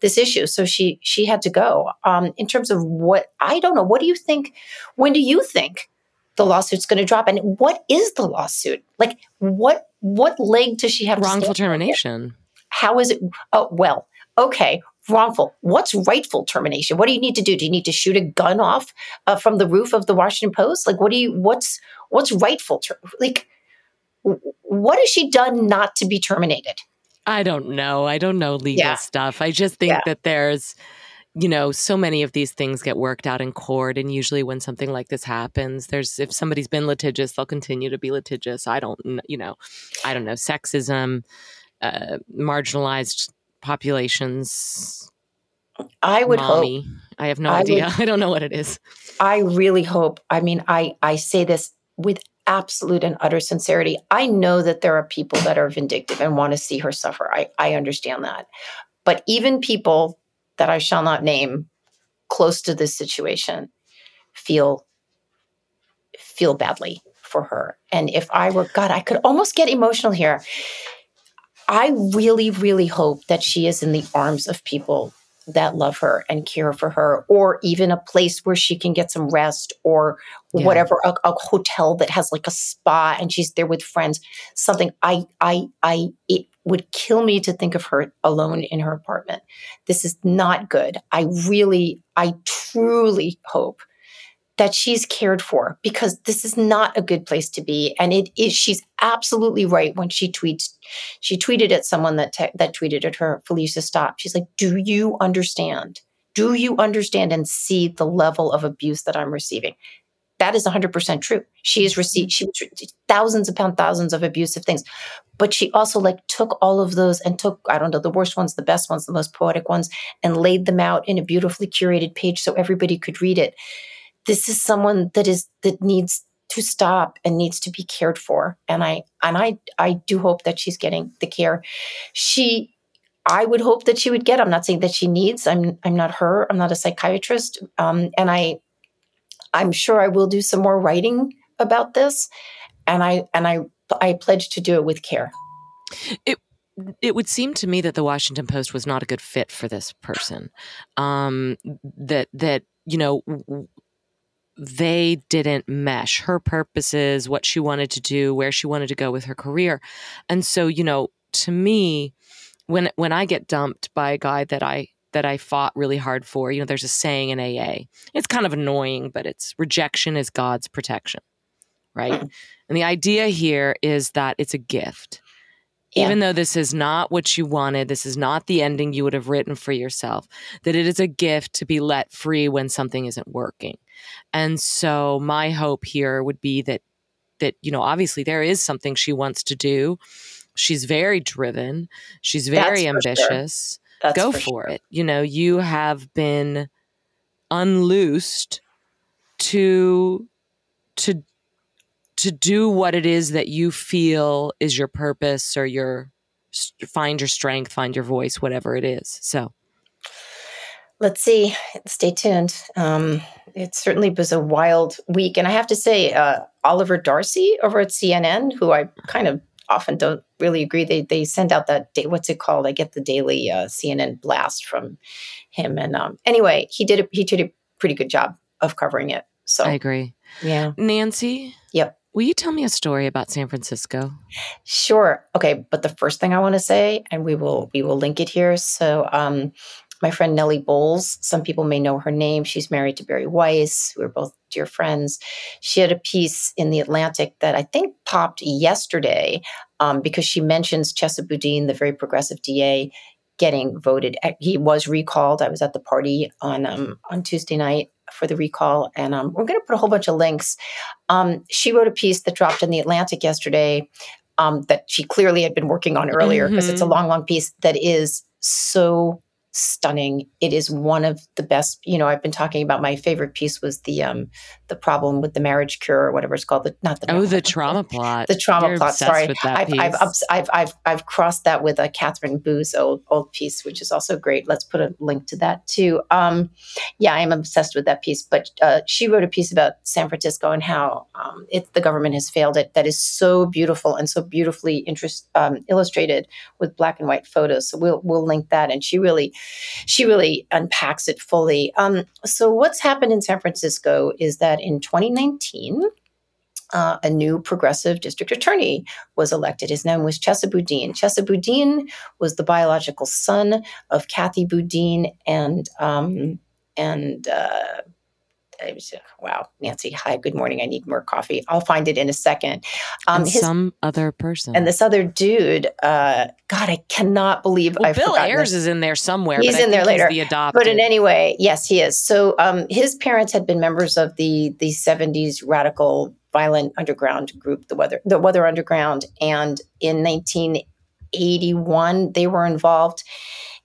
this issue, so she she had to go. Um, in terms of what I don't know, what do you think? When do you think the lawsuit's going to drop? And what is the lawsuit? Like, what what leg does she have? to Wrongful termination. on? How is it? Oh, well, okay. Wrongful. What's rightful termination? What do you need to do? Do you need to shoot a gun off uh, from the roof of the Washington Post? Like, what do you? What's what's rightful? Ter- like, what has she done not to be terminated? I don't know. I don't know legal yeah. stuff. I just think yeah. that there's, you know, so many of these things get worked out in court. And usually when something like this happens, there's, if somebody's been litigious, they'll continue to be litigious. I don't, you know, I don't know, sexism, uh, marginalized populations. I would mommy. hope. I have no I idea. Would, I don't know what it is. I really hope. I mean, I, I say this with absolute and utter sincerity. I know that there are people that are vindictive and want to see her suffer. I, I understand that. But even people that I shall not name close to this situation feel feel badly for her. And if I were God, I could almost get emotional here. I really, really hope that she is in the arms of people that love her and care for her, or even a place where she can get some rest, or yeah. whatever, a, a, hotel that has like a spa and she's there with friends. Something I, I, I, it would kill me to think of her alone in her apartment. This is not good. I really, I truly hope that she's cared for because this is not a good place to be. And it is she's absolutely right when she tweets she tweeted at someone that te- that tweeted at her felicia stop. She's like do you understand? Do you understand and see the level of abuse that i'm receiving? That is 100% true. She has received mm-hmm. she thousands upon thousands of abusive things. But she also like took all of those and took i don't know the worst ones the best ones the most poetic ones and laid them out in a beautifully curated page so everybody could read it this is someone that is that needs to stop and needs to be cared for. And i and i i do hope that she's getting the care she i would hope that she would get. I'm not saying that she needs. I'm i'm not her. I'm not a psychiatrist. Um, and i i'm sure i will do some more writing about this. And i and i i pledge to do it with care. It it would seem to me that the Washington Post was not a good fit for this person. Um, that that you know they didn't mesh her purposes, what she wanted to do, where she wanted to go with her career. And so, you know, to me, when when I get dumped by a guy that I that I fought really hard for, you know, there's a saying in AA. It's kind of annoying, but it's rejection is God's protection. Right? Mm. And the idea here is that it's a gift. Yeah. Even though this is not what you wanted, this is not the ending you would have written for yourself, that it is a gift to be let free when something isn't working. And so my hope here would be that that you know obviously there is something she wants to do. She's very driven. She's very ambitious. Sure. Go for, for sure. it. You know, you have been unloosed to to to do what it is that you feel is your purpose or your find your strength, find your voice, whatever it is. So let's see. Stay tuned. Um, it certainly was a wild week. And I have to say, uh, Oliver Darcy over at CNN, who I kind of often don't really agree, they, they send out that day, what's it called? I get the daily uh, CNN blast from him. And um, anyway, he did a, he did a pretty good job of covering it. So I agree. Yeah. Nancy? Will you tell me a story about San Francisco? Sure. Okay, but the first thing I want to say, and we will we will link it here. So, um, my friend Nellie Bowles. Some people may know her name. She's married to Bari Weiss. We're both dear friends. She had a piece in the Atlantic that I think popped yesterday um, because she mentions Chesa Boudin, the very progressive DA, getting voted. He was recalled. I was at the party on um, on Tuesday night for the recall, and um, we're going to put a whole bunch of links. Um, she wrote a piece that dropped in the Atlantic yesterday um, that she clearly had been working on earlier because mm-hmm. it's a long, long piece that is so stunning. It is one of the best. You know, I've been talking about my favorite piece was the um the problem with the marriage cure or whatever it's called. The not the oh the trauma plot. The trauma You're plot. Sorry, I've, I've, I've I've I've crossed that with a Katherine Boo's old old piece, which is also great. Let's put a link to that too. Um, yeah, I'm obsessed with that piece. But uh, she wrote a piece about San Francisco and how um, it the government has failed it. That is so beautiful and so beautifully interest um, illustrated with black and white photos. So we'll we'll link that. And she really she really unpacks it fully. Um, so what's happened in San Francisco is that in 2019. Uh, a new progressive district attorney was elected. His name was Chesa Boudin. Chesa Boudin was the biological son of Kathy Boudin and um, and uh, wow, Nancy, hi, good morning. I need more coffee. I'll find it in a second. Um, and his, some other person. And this other dude, uh, God, I cannot believe well, I Bill Ayers this. is in there somewhere. He's in there later. the adopted. But in any way, yes, he is. So um, his parents had been members of the the 70s radical violent underground group, the Weather the Weather Underground, and in 1981 they were involved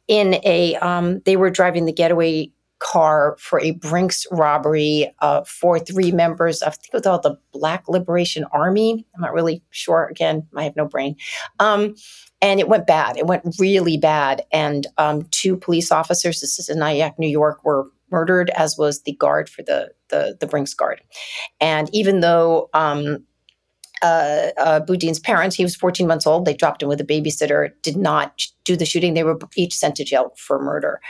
in a um, they were driving the getaway car for a Brinks robbery uh, for three members of, I think it was all the Black Liberation Army. I'm not really sure. Again, I have no brain. Um, and it went bad. It went really bad. And um, two police officers, this is in Nyack, New York, were murdered, as was the guard for the the, the Brinks guard. And even though um, uh, uh, Boudin's parents. He was 14 months old. They dropped him with a babysitter. Did not do the shooting. They were each sent to jail for murder.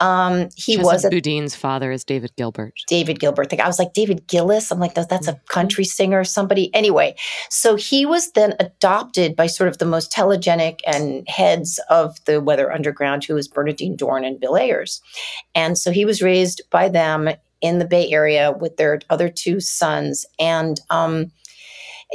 Um, he was a, Boudin's father is David Gilbert. David Gilbert. I was like David Gillis. I'm like that's, a mm-hmm. country singer. or Somebody anyway. So he was then adopted by sort of the most telegenic and heads of the Weather Underground, who was Bernardine Dohrn and Bill Ayers, and so he was raised by them in the Bay Area with their other two sons and. Um,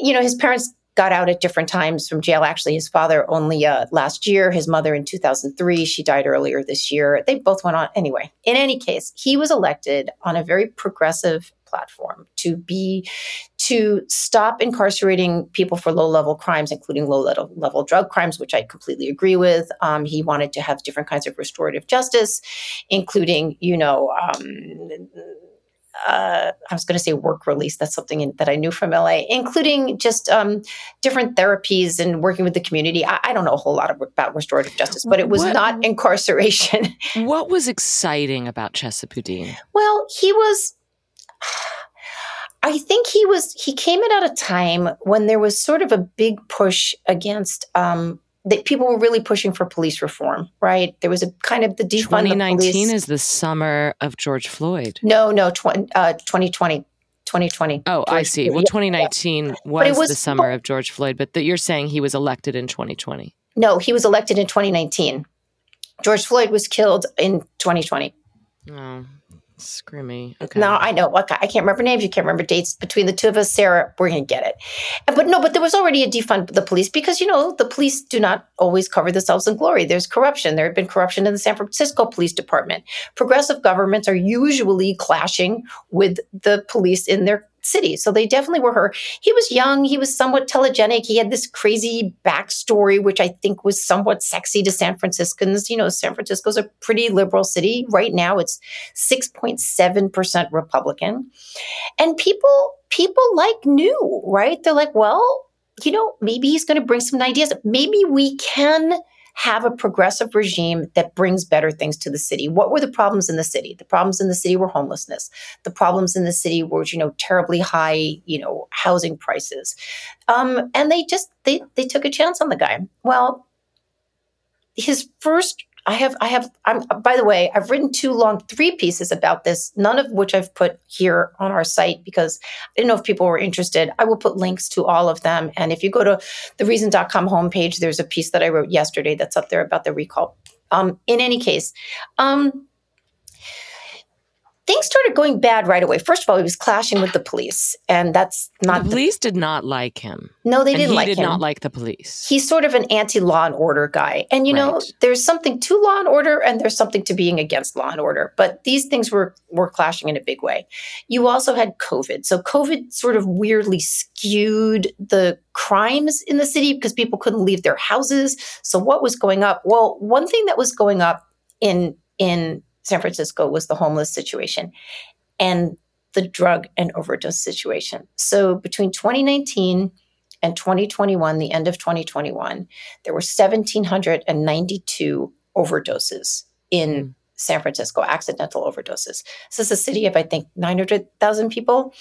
you know, his parents got out at different times from jail. Actually, his father only uh, last year, his mother in 2003. She died earlier this year. They both went on. Anyway, in any case, he was elected on a very progressive platform to be to stop incarcerating people for low level crimes, including low level drug crimes, which I completely agree with. Um, he wanted to have different kinds of restorative justice, including, you know, um, uh, I was going to say work release. That's something in, that I knew from LA, including just um, different therapies and working with the community. I, I, don't know a whole lot about restorative justice, but it was what, not incarceration. what was exciting about Chesa Boudin? Well, he was. I think he was. He came in at a time when there was sort of a big push against um, that people were really pushing for police reform, right? There was a kind of the defund 2019 is the summer of George Floyd. No, no, tw- uh, 2020. 2020. Oh, George I see. Floyd. Well, 2019 yeah. was, was, the summer of George Floyd, but the, you're saying he was elected in 2020. No, he was elected in 2019. George Floyd was killed in 2020. Oh, Scrimmy. Okay. No, I know. Look, I can't remember names. You can't remember dates. Between the two of us, Sarah, we're to get it. But no, but there was already a defund the police because, you know, the police do not always cover themselves in glory. There's corruption. There had been corruption in the San Francisco Police Department. Progressive governments are usually clashing with the police in their city. So they definitely were her. He was young. He was somewhat telegenic. He had this crazy backstory, which I think was somewhat sexy to San Franciscans. You know, San Francisco's a pretty liberal city. Right now, it's 6.7% Republican. And people, people like new, right? They're like, well, you know, maybe he's going to bring some ideas. Maybe we can have a progressive regime that brings better things to the city. What were the problems in the city? The problems in the city were homelessness. The problems in the city were, you know, terribly high, you know, housing prices. Um, and they just they they took a chance on the guy. Well, his first I have, I have, I'm, by the way, I've written two long, three pieces about this, none of which I've put here on our site because I didn't know if people were interested. I will put links to all of them. And if you go to the reason.com homepage, there's a piece that I wrote yesterday that's up there about the recall. Um, in any case, um, things started going bad right away. First of all, he was clashing with the police, and that's not the police the, did not like him. No, they didn't he like did him. He did not like the police. He's sort of an anti-law and order guy, and you right. know, there's something to law and order, and there's something to being against law and order. But these things were were clashing in a big way. You also had COVID, so COVID sort of weirdly skewed the crimes in the city because people couldn't leave their houses. So what was going up? Well, one thing that was going up in in San Francisco was the homeless situation and the drug and overdose situation. So between 2019 and 2021, the end of 2021, there were 1,792 overdoses in mm. San Francisco, accidental overdoses. This is a city of, I think, 900,000 people,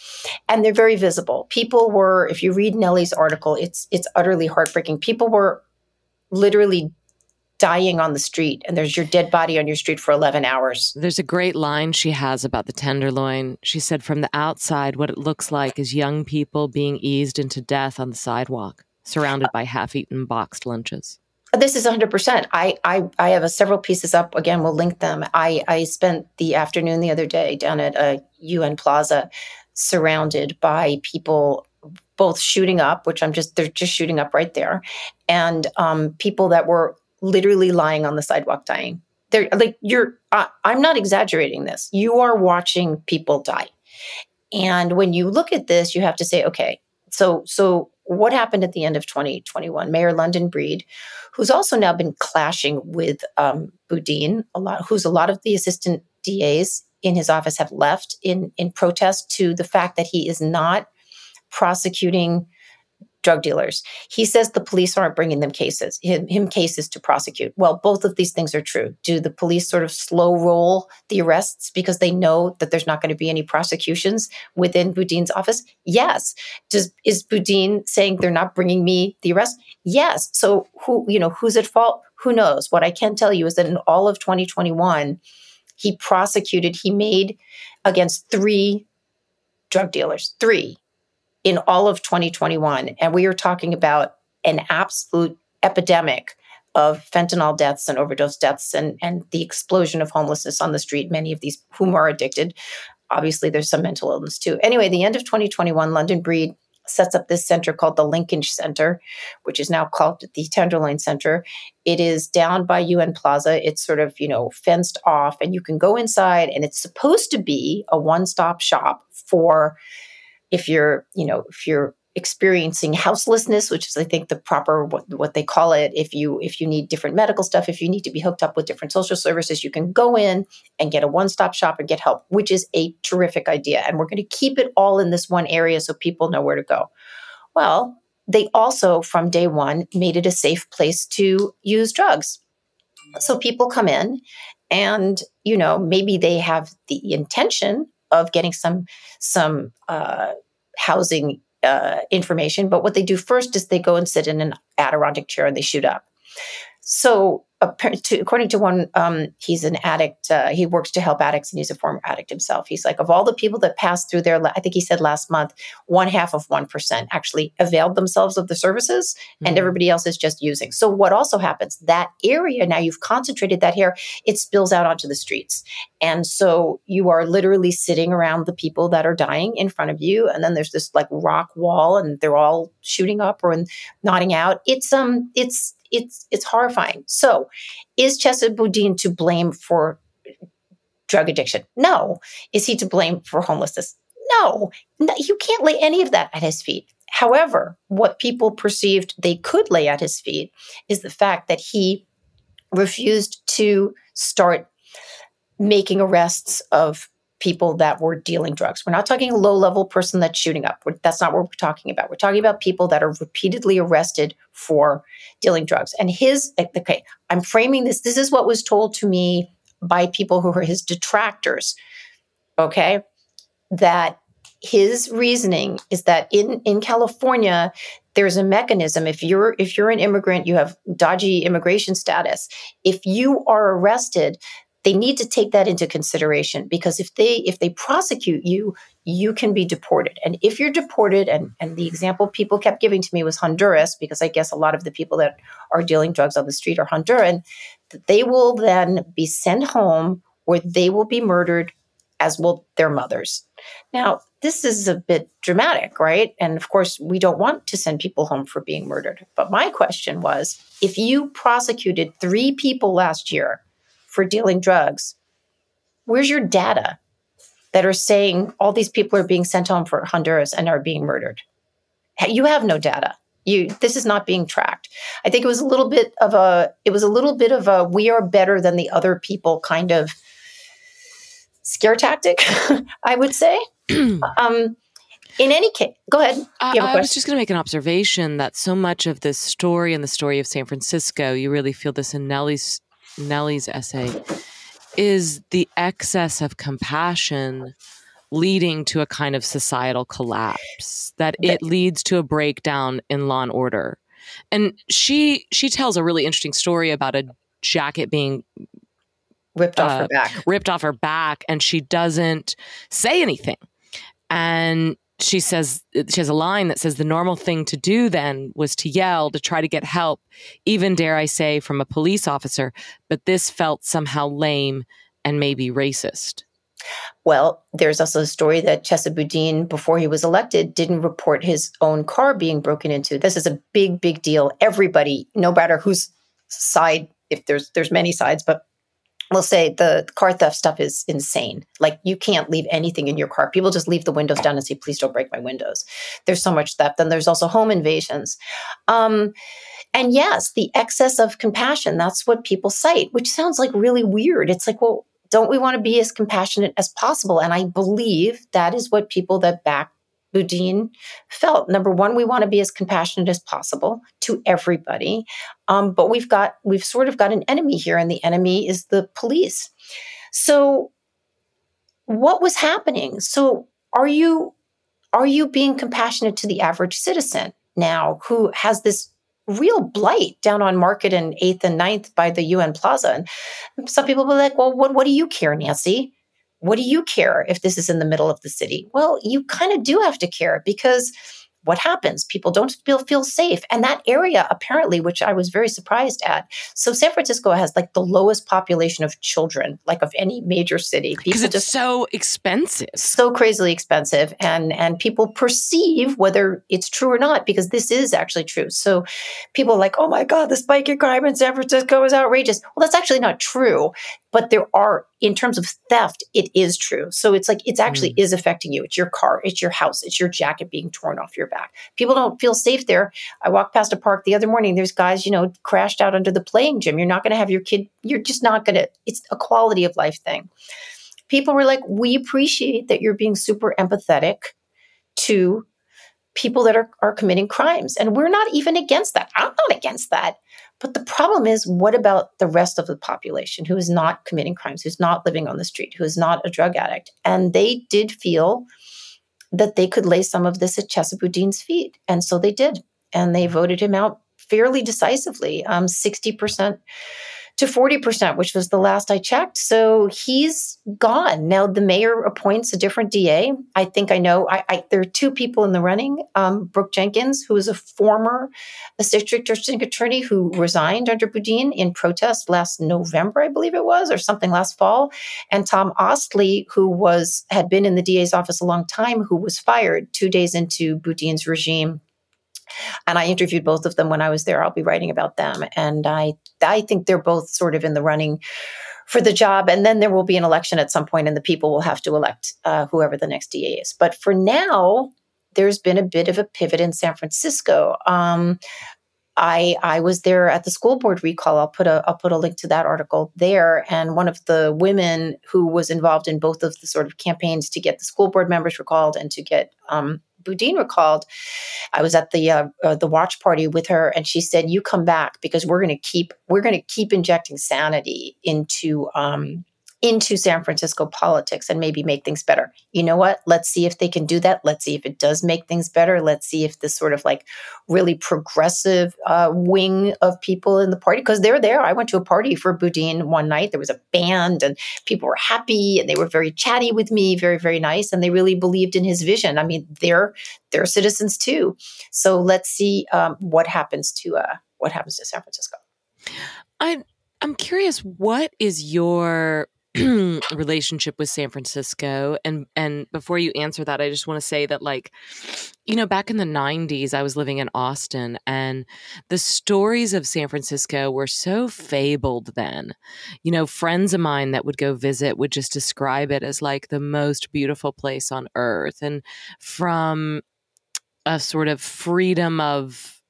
and they're very visible. People were, if you read Nellie's article, it's it's utterly heartbreaking. People were literally dying on the street and there's your dead body on your street for 11 hours. There's a great line she has about the tenderloin. She said, From the outside, what it looks like is young people being eased into death on the sidewalk, surrounded by half eaten boxed lunches. This is 100%. I, I, I have a several pieces up. Again, we'll link them. I, I spent the afternoon the other day down at a UN Plaza surrounded by people both shooting up, which I'm just, they're just shooting up right there, and um, people that were literally lying on the sidewalk dying. They're like, you're, uh, I'm not exaggerating this. You are watching people die. And when you look at this, you have to say, okay, so, so what happened at the end of 2021? Mayor London Breed, who's also now been clashing with um, Boudin, a lot, who's a lot of the assistant DAs in his office have left in in protest to the fact that he is not prosecuting drug dealers. He says the police aren't bringing them cases, him, him, cases to prosecute. Well, both of these things are true. Do the police sort of slow roll the arrests because they know that there's not going to be any prosecutions within Boudin's office? Yes. Does is Boudin saying they're not bringing me the arrest? Yes. So who, you know, who's at fault? Who knows? What I can tell you is that in all of 2021, he prosecuted, he made against three drug dealers, three in all of 2021. And we are talking about an absolute epidemic of fentanyl deaths and overdose deaths and, and the explosion of homelessness on the street, many of these whom are addicted. Obviously, there's some mental illness too. Anyway, the end of 2021, London Breed sets up this center called the Linkage Center, which is now called the Tenderloin Center. It is down by UN Plaza. It's sort of, you know, fenced off, and you can go inside, and it's supposed to be a one stop shop for if you're, you know, if you're experiencing houselessness which is i think the proper what, what they call it if you if you need different medical stuff if you need to be hooked up with different social services you can go in and get a one-stop shop and get help which is a terrific idea. And we're going to keep it all in this one area so people know where to go. Well they also from day one made it a safe place to use drugs. So people come in and you know maybe they have the intention of getting some some uh, housing uh, information. But what they do first is they go and sit in an Adirondack chair and they shoot up. So according to one, um, he's an addict. Uh, he works to help addicts, and he's a former addict himself. He's like, of all the people that passed through there, I think he said last month, one half of one percent actually availed themselves of the services, mm-hmm. and everybody else is just using. So what also happens? That area now you've concentrated that here, it spills out onto the streets, and so you are literally sitting around the people that are dying in front of you, and then there's this like rock wall, and they're all shooting up or nodding out. It's um, it's it's it's horrifying. So, is Chesa Boudin to blame for drug addiction? No. Is he to blame for homelessness? No. no. You can't lay any of that at his feet. However, what people perceived they could lay at his feet is the fact that he refused to start making arrests of people that were dealing drugs. We're not talking a low level person that's shooting up. That's not what we're talking about. We're talking about people that are repeatedly arrested for dealing drugs. And his, okay, I'm framing this. This is what was told to me by people who were his detractors. Okay. That his reasoning is that in, in California, there's a mechanism. If you're if you're an immigrant, you have dodgy immigration status. If you are arrested, they need to take that into consideration because if they if they prosecute you you can be deported. And if you're deported and and the example people kept giving to me was honduras because i guess a lot of the people that are dealing drugs on the street are honduran they will then be sent home or they will be murdered as will their mothers. Now this is a bit dramatic right? And of course we don't want to send people home for being murdered. But my question was if you prosecuted three people last year for dealing drugs. Where's your data that are saying all these people are being sent home for Honduras and are being murdered? You have no data. You this is not being tracked. I think it was a little bit of a it was a little bit of a we are better than the other people kind of scare tactic, I would say. um, in any case, go ahead. Uh, I was just going to make an observation that so much of this story and the story of San Francisco, you really feel this in Nellie's Nellie's essay is the excess of compassion leading to a kind of societal collapse that it leads to a breakdown in law and order. And she she tells a really interesting story about a jacket being ripped off uh, her back. ripped off her back and she doesn't say anything. And she says she has a line that says the normal thing to do then was to yell to try to get help even dare i say from a police officer but this felt somehow lame and maybe racist well, there's also a story that Chesa Boudin, before he was elected, didn't report his own car being broken into. This is a big, big deal. Everybody, no matter whose side, if there's there's many sides, but we'll say the car theft stuff is insane. Like you can't leave anything in your car. People just leave the windows down and say, "Please don't break my windows." There's so much theft. And there's also home invasions. Um, and yes, the excess of compassion, that's what people cite, which sounds like really weird. It's like, well, don't we want to be as compassionate as possible? And I believe that is what people that back Boudin felt. Number one, we want to be as compassionate as possible to everybody, um, but we've got we've sort of got an enemy here, and the enemy is the police. So, what was happening? So, are you are you being compassionate to the average citizen now who has this real blight down on Market and 8th and ninth by the UN Plaza. And some people will be like, well, what, what do you care, Nancy? What do you care if this is in the middle of the city? Well, you kind of do have to care because what happens? People don't feel feel safe, and that area apparently, which I was very surprised at. So San Francisco has like the lowest population of children, like of any major city. Because it's just so expensive, so crazily expensive, and and people perceive whether it's true or not because this is actually true. So people are like, oh my god, the spike in crime in San Francisco is outrageous. Well, that's actually not true but there are in terms of theft it is true. So it's like it's actually mm. is affecting you. It's your car it's your house it's your jacket being torn off your back. People don't feel safe there. I walked past a park the other morning there's guys you know crashed out under the playing gym. You're not going to have your kid you're just not going to it's a quality of life thing. People were like we appreciate that you're being super empathetic to people that are, are committing crimes and we're not even against that. I'm not against that but the problem is, what about the rest of the population who is not committing crimes, who's not living on the street, who is not a drug addict? And they did feel that they could lay some of this at Chesa Boudin's feet. And so they did. And they voted him out fairly decisively um, 60% to 40%, which was the last I checked. So he's gone. Now the mayor appoints a different DA. I think I know. I, I there are two people in the running. Um, Brooke Jenkins, who is a former district district attorney who resigned under Boudin in protest last November, I believe it was, or something last fall, and Tom Ostly, who was had been in the DA's office a long time, who was fired two days into Boudin's regime and I interviewed both of them when I was there. I'll be writing about them, and I I think they're both sort of in the running for the job. And then there will be an election at some point, and the people will have to elect uh, whoever the next DA is. But for now, there's been a bit of a pivot in San Francisco. Um, I I was there at the school board recall. I'll put a I'll put a link to that article there. And one of the women who was involved in both of the sort of campaigns to get the school board members recalled and to get um, Boudin recalled, I was at the uh, uh, the watch party with her, and she said, "You come back because we're going to keep we're going to keep injecting sanity into um, into San Francisco politics and maybe make things better. You know what? Let's see if they can do that. Let's see if it does make things better. Let's see if this sort of like really progressive uh, wing of people in the party, because they're there. I went to a party for Boudin one night. There was a band and people were happy and they were very chatty with me, very, very nice. And they really believed in his vision. I mean, they're, they're citizens too. So let's see um, what happens to, uh, what happens to San Francisco. I, I'm curious, what is your relationship with San Francisco and and before you answer that I just want to say that like you know back in the 90s I was living in Austin and the stories of San Francisco were so fabled then. You know friends of mine that would go visit would just describe it as like the most beautiful place on earth and from a sort of freedom of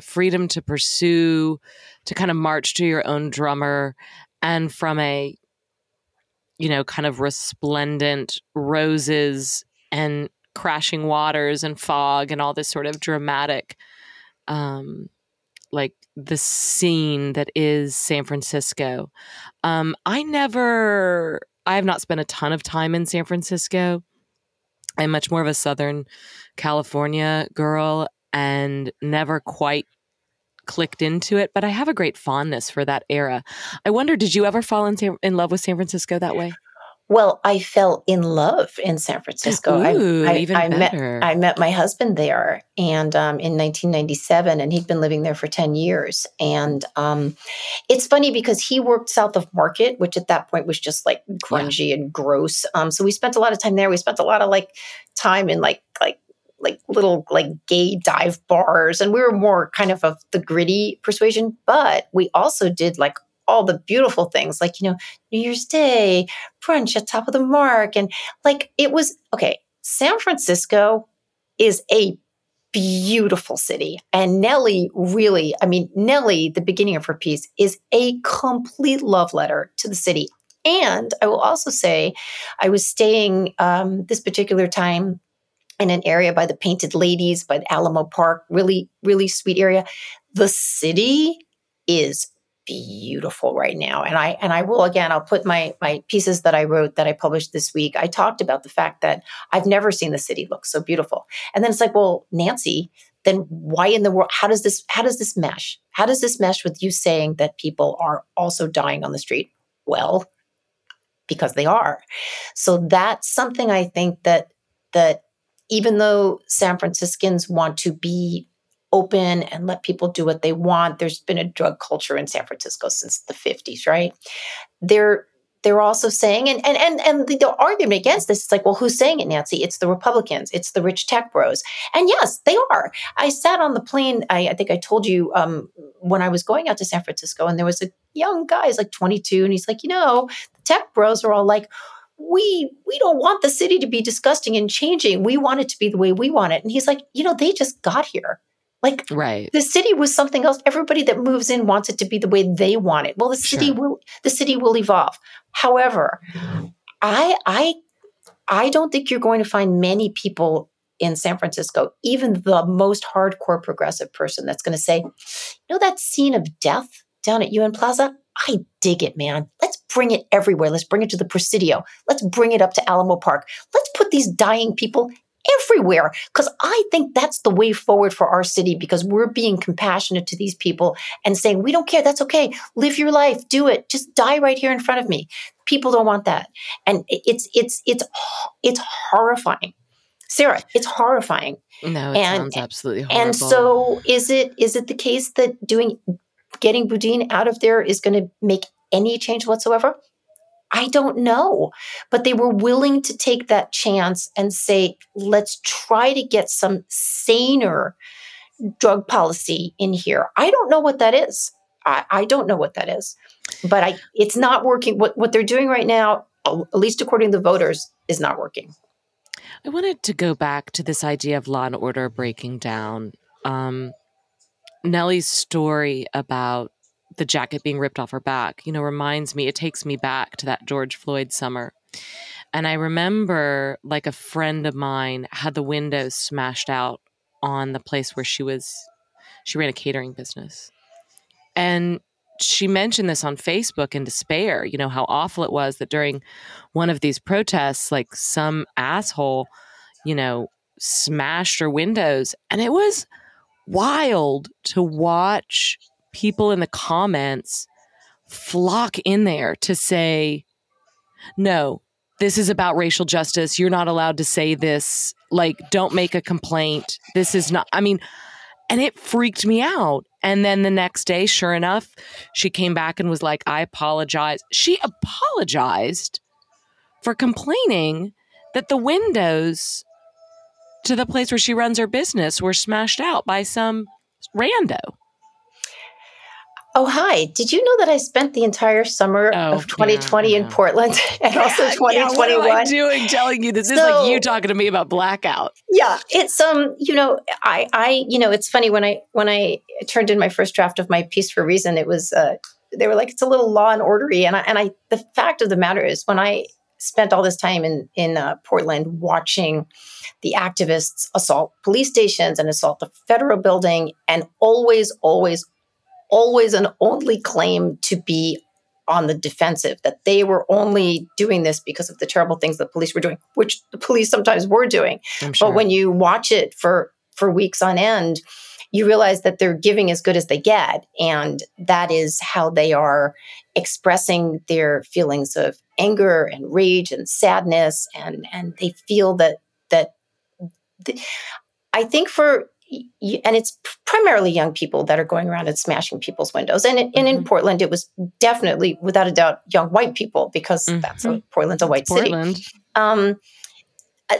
freedom to pursue to kind of march to your own drummer and from a you know, kind of resplendent roses and crashing waters and fog and all this sort of dramatic um like the scene that is San Francisco. Um I never I have not spent a ton of time in San Francisco. I'm much more of a Southern California girl and never quite clicked into it, but I have a great fondness for that era. I wonder, did you ever fall in, in love with San Francisco that way? Well, I fell in love in San Francisco. Ooh, I, I, even I met better. I met my husband there, and um, in 1997, and he'd been living there for 10 years. And um, it's funny because he worked south of Market, which at that point was just like grungy and gross. Um, so we spent a lot of time there. We spent a lot of like time in like like like little like gay dive bars, and we were more kind of of the gritty persuasion. But we also did like all the beautiful things like you know new year's day brunch at top of the mark and like it was okay san francisco is a beautiful city and nellie really i mean nellie the beginning of her piece is a complete love letter to the city and i will also say i was staying um, this particular time in an area by the painted ladies by the alamo park really really sweet area. The city is beautiful right now. And i and i will again i'll put my my pieces that i wrote that i published this week. I talked about the fact that i've never seen the city look so beautiful. And then it's like well nancy then why in the world how does this how does this mesh? How does this mesh with you saying that people are also dying on the street? Well because they are. So that's something i think that that even though san franciscans want to be open and let people do what they want. There's been a drug culture in San Francisco since the 50s, right? They're they're also saying, and and and and the, the, argument against this is like, well, who's saying it, Nancy? It's the Republicans, it's the rich tech bros, and yes, they are. I sat on the plane. I, I think I told you um, when I was going out to San Francisco, and there was a young guy, he's like 22, and he's like, you know, the tech bros are all like, we we don't want the city to be disgusting and changing. We want it to be the way we want it. And he's like, you know, they just got here. Like right. the city was something else. Everybody that moves in wants it to be the way they want it. Well, the city Sure. will the city will evolve. However, I I I don't think you're going to find many people in San Francisco, even the most hardcore progressive person that's going to say, you know that scene of death down at UN Plaza? I dig it, man. Let's bring it everywhere. Let's bring it to the Presidio. Let's bring it up to Alamo Park. Let's put these dying people everywhere because I think that's the way forward for our city because we're being compassionate to these people and saying, we don't care. That's okay. Live your life. Do it. Just die right here in front of me. People don't want that. And it's, it's, it's, it's horrifying. Sarah, it's horrifying. No, it And- sounds absolutely horrible. And so is it, is it the case that doing, getting Boudin out of there is going to make any change whatsoever? I don't know. But they were willing to take that chance and say, let's try to get some saner drug policy in here. I don't know what that is. I, I don't know what that is. But I it's not working. What what they're doing right now, at least according to the voters, is not working. I wanted to go back to this idea of law and order breaking down. Um, Nellie's story about the jacket being ripped off her back, you know, reminds me, it takes me back to that George Floyd summer. And I remember, like, a friend of mine had the windows smashed out on the place where she was, she ran a catering business. And she mentioned this on Facebook in despair, you know, how awful it was that during one of these protests, like some asshole, you know, smashed her windows. And it was wild to watch people in the comments flock in there to say, no, this is about racial justice. You're not allowed to say this. Like, don't make a complaint. This is not, I mean, and it freaked me out. And then the next day, sure enough, she came back and was like, I apologize. She apologized for complaining that the windows to the place where she runs her business were smashed out by some rando. Oh, hi. Did you know that I spent the entire summer Oh, of 2020 yeah, in. Portland and also Yeah, what am 2021? I doing telling you this? This is like you talking to me about blackout. yeah it's um you know i i you know it's funny when i when i turned in my first draft of my piece for reason it was uh they were like it's a little law and ordery and i and i the fact of the matter is when i spent all this time in in uh, portland watching the activists assault police stations and assault the federal building and always always always and only claim to be on the defensive that they were only doing this because of the terrible things the police were doing which the police sometimes were doing sure. but when you watch it for for weeks on end, you realize that they're giving as good as they get. And that is how they are expressing their feelings of anger and rage and sadness. And, and they feel that, that the, I think for and it's primarily young people that are going around and smashing people's windows. And, mm-hmm. and in mm-hmm. Portland, it was definitely, without a doubt, young white people because mm-hmm. that's a, Portland's a white Portland. city. Um, uh,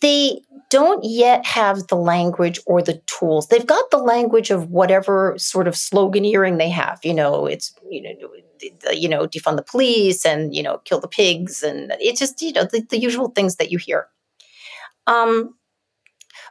they don't yet have the language or the tools. They've got the language of whatever sort of sloganeering they have. You know, it's you know, you know, defund the police and you know, kill the pigs, and it's just you know the, the usual things that you hear. Um,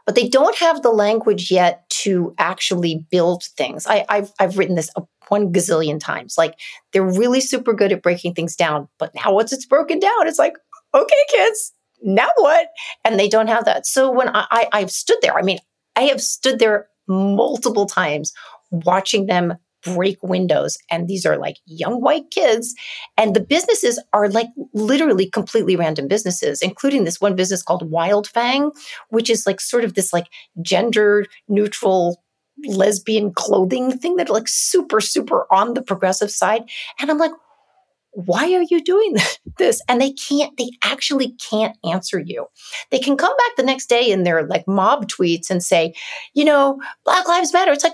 but they don't have the language yet to actually build things. I, have I've written this one gazillion times. Like they're really super good at breaking things down, but now once it's broken down, it's like, okay, kids, now what? And they don't have that. So when I, I I've stood there, I mean, I have stood there multiple times watching them break windows. And these are like young white kids. And the businesses are like literally completely random businesses, including this one business called Wildfang, which is like sort of this like gender neutral lesbian clothing thing that like super, super on the progressive side. And I'm like, why are you doing this? And they can't, they actually can't answer you. They can come back the next day in their like mob tweets and say, you know, Black Lives Matter. It's like,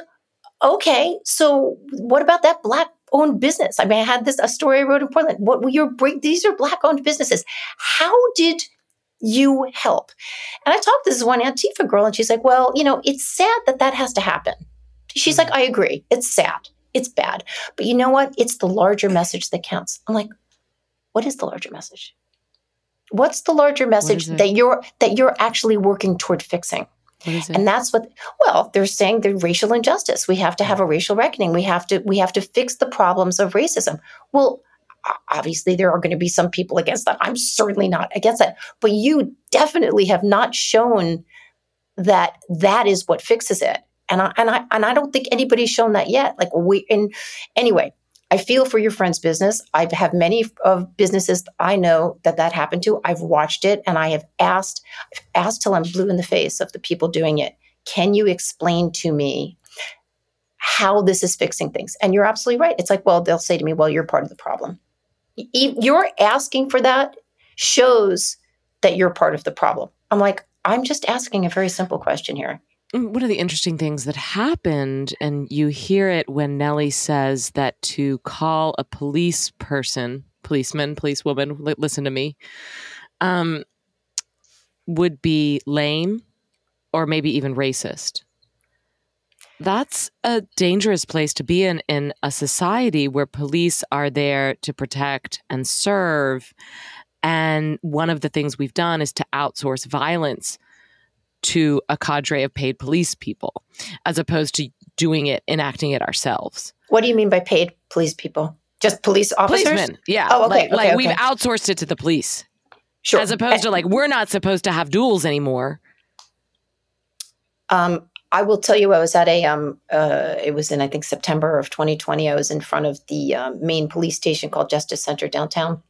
okay, so what about that black owned business? I mean, I had this a story I wrote in Portland. What were your break? These are black owned businesses. How did you help? And I talked to this one Antifa girl, and she's like, "Well, you know, it's sad that that has to happen." She's like, mm-hmm. "I agree. It's sad. It's bad, but you know what? It's the larger message that counts." I'm like, "What is the larger message? What's the larger message that you're that you're actually working toward fixing?" And that's what well, they're saying the racial injustice. We have to have a racial reckoning. We have to we have to fix the problems of racism. Well, obviously there are going to be some people against that. I'm certainly not against that. But you definitely have not shown that that is what fixes it. And I and I and I don't think anybody's shown that yet. Like we and anyway, I feel for your friend's business. I have many of businesses I know that that happened to. I've watched it and I have asked, I've asked till I'm blue in the face of the people doing it. Can you explain to me how this is fixing things? And you're absolutely right. It's like, well, they'll say to me, well, you're part of the problem. You're asking for that shows that you're part of the problem. I'm like, I'm just asking a very simple question here. Mm, one of the interesting things that happened, and you hear it when Nellie says that to call a police person, policeman, policewoman, listen to me, um, would be lame or maybe even racist. That's a dangerous place to be in in a society where police are there to protect and serve. And one of the things we've done is to outsource violence to a cadre of paid police people as opposed to doing it, enacting it ourselves. What do you mean by paid police people? Just police officers? Policemen, yeah. Oh, okay. Like, okay, like okay. we've outsourced it to the police. Sure. As opposed to like, we're not supposed to have duels anymore. Um, I will tell you, I was at a, um, uh, it was in, I think, September of 2020. I was in front of the uh, main police station called Justice Center downtown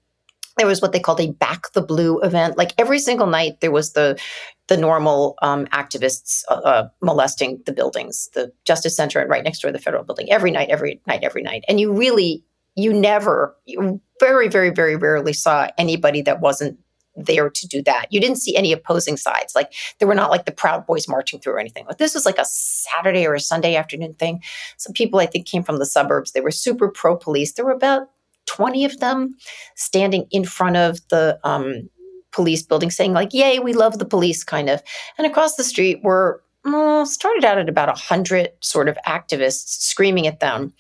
there was what they called a back the blue event like every single night there was the the normal um, activists uh, uh, molesting the buildings the justice center and right next door the federal building every night every night every night. And you really you never you very very very rarely saw anybody that wasn't there to do that. You didn't see any opposing sides. Like there were not like the proud boys marching through or anything. But this was like a saturday or a sunday afternoon thing. Some people i think came from the suburbs. They were super pro police there were about 20 of them standing in front of the um, police building saying like yay we love the police kind of. And across the street were uh, started out at about 100 sort of activists screaming at them.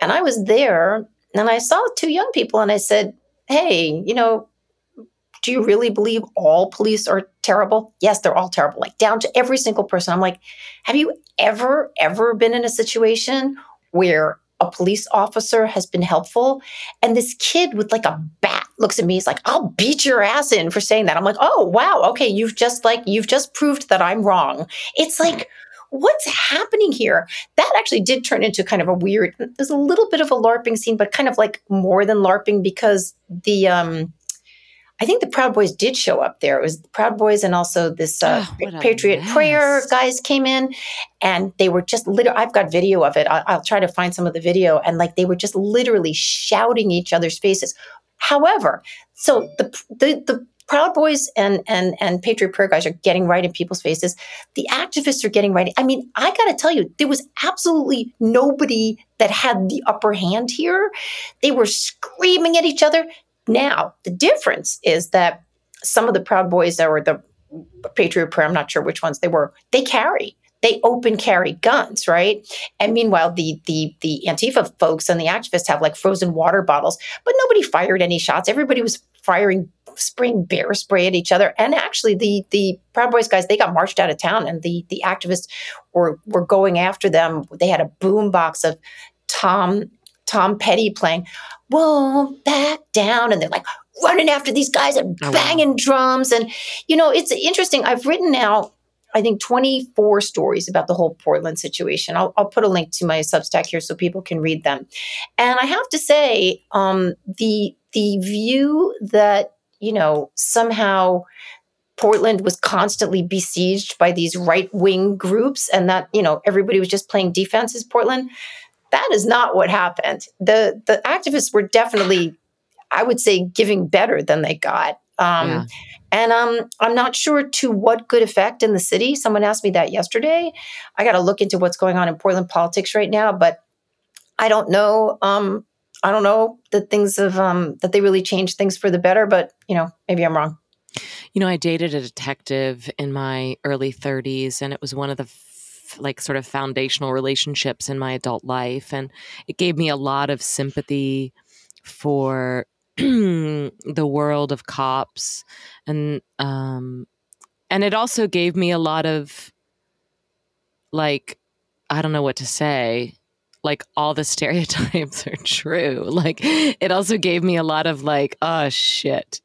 And i was there and i saw two young people and i said hey you know do you really believe all police are terrible? Yes they're all terrible like down to every single person. I'm like have you ever ever been in a situation where a police officer has been helpful. And this kid with like a bat looks at me, he's like, I'll beat your ass in for saying that. I'm like, oh, wow. Okay. You've just like, you've just proved that I'm wrong. It's like, what's happening here? That actually did turn into kind of a weird, there's a little bit of a LARPing scene, but kind of like more than LARPing because the, um, I think the Proud Boys did show up there. It was the Proud Boys and also this uh, Oh, Patriot Prayer guys came in, and they were just literally. I've got video of it. I'll, I'll try to find some of the video, and like they were just literally shouting each other's faces. However, so the the the Proud Boys and and and Patriot Prayer guys are getting right in people's faces. The activists are getting right. I mean, I got to tell you, there was absolutely nobody that had the upper hand here. They were screaming at each other. Now, the difference is that some of the Proud Boys were the Patriot Prayer, I'm not sure which ones they were, they carry. They open carry guns, right? And meanwhile, the the the Antifa folks and the activists have like frozen water bottles, but nobody fired any shots. Everybody was firing spraying bear spray at each other. And actually, the the Proud Boys guys they got marched out of town, and the the activists were were going after them. They had a boom box of Tom Tom Petty playing "Won't Back Down," and they're like running after these guys and Oh, wow. banging drums. And you know, it's interesting. I've written now. I think 24 stories about the whole Portland situation. I'll, I'll put a link to my Substack here so people can read them. And I have to say, um, the the view that you know somehow Portland was constantly besieged by these right wing groups, and that you know everybody was just playing defense as Portland. That is not what happened. the The activists were definitely, I would say, giving better than they got. Um, Yeah. And um, I'm not sure to what good effect in the city. Someone asked me that yesterday. I got to look into what's going on in Portland politics right now, but I don't know. Um, I don't know that things have um, that they really changed things for the better. But you know, maybe I'm wrong. You know, I dated a detective in my early 30s, and it was one of the like sort of foundational relationships in my adult life. And it gave me a lot of sympathy for the world of cops. And, um, and it also gave me a lot of like, I don't know what to say. Like all the stereotypes are true. Like it also gave me a lot of like, oh shit.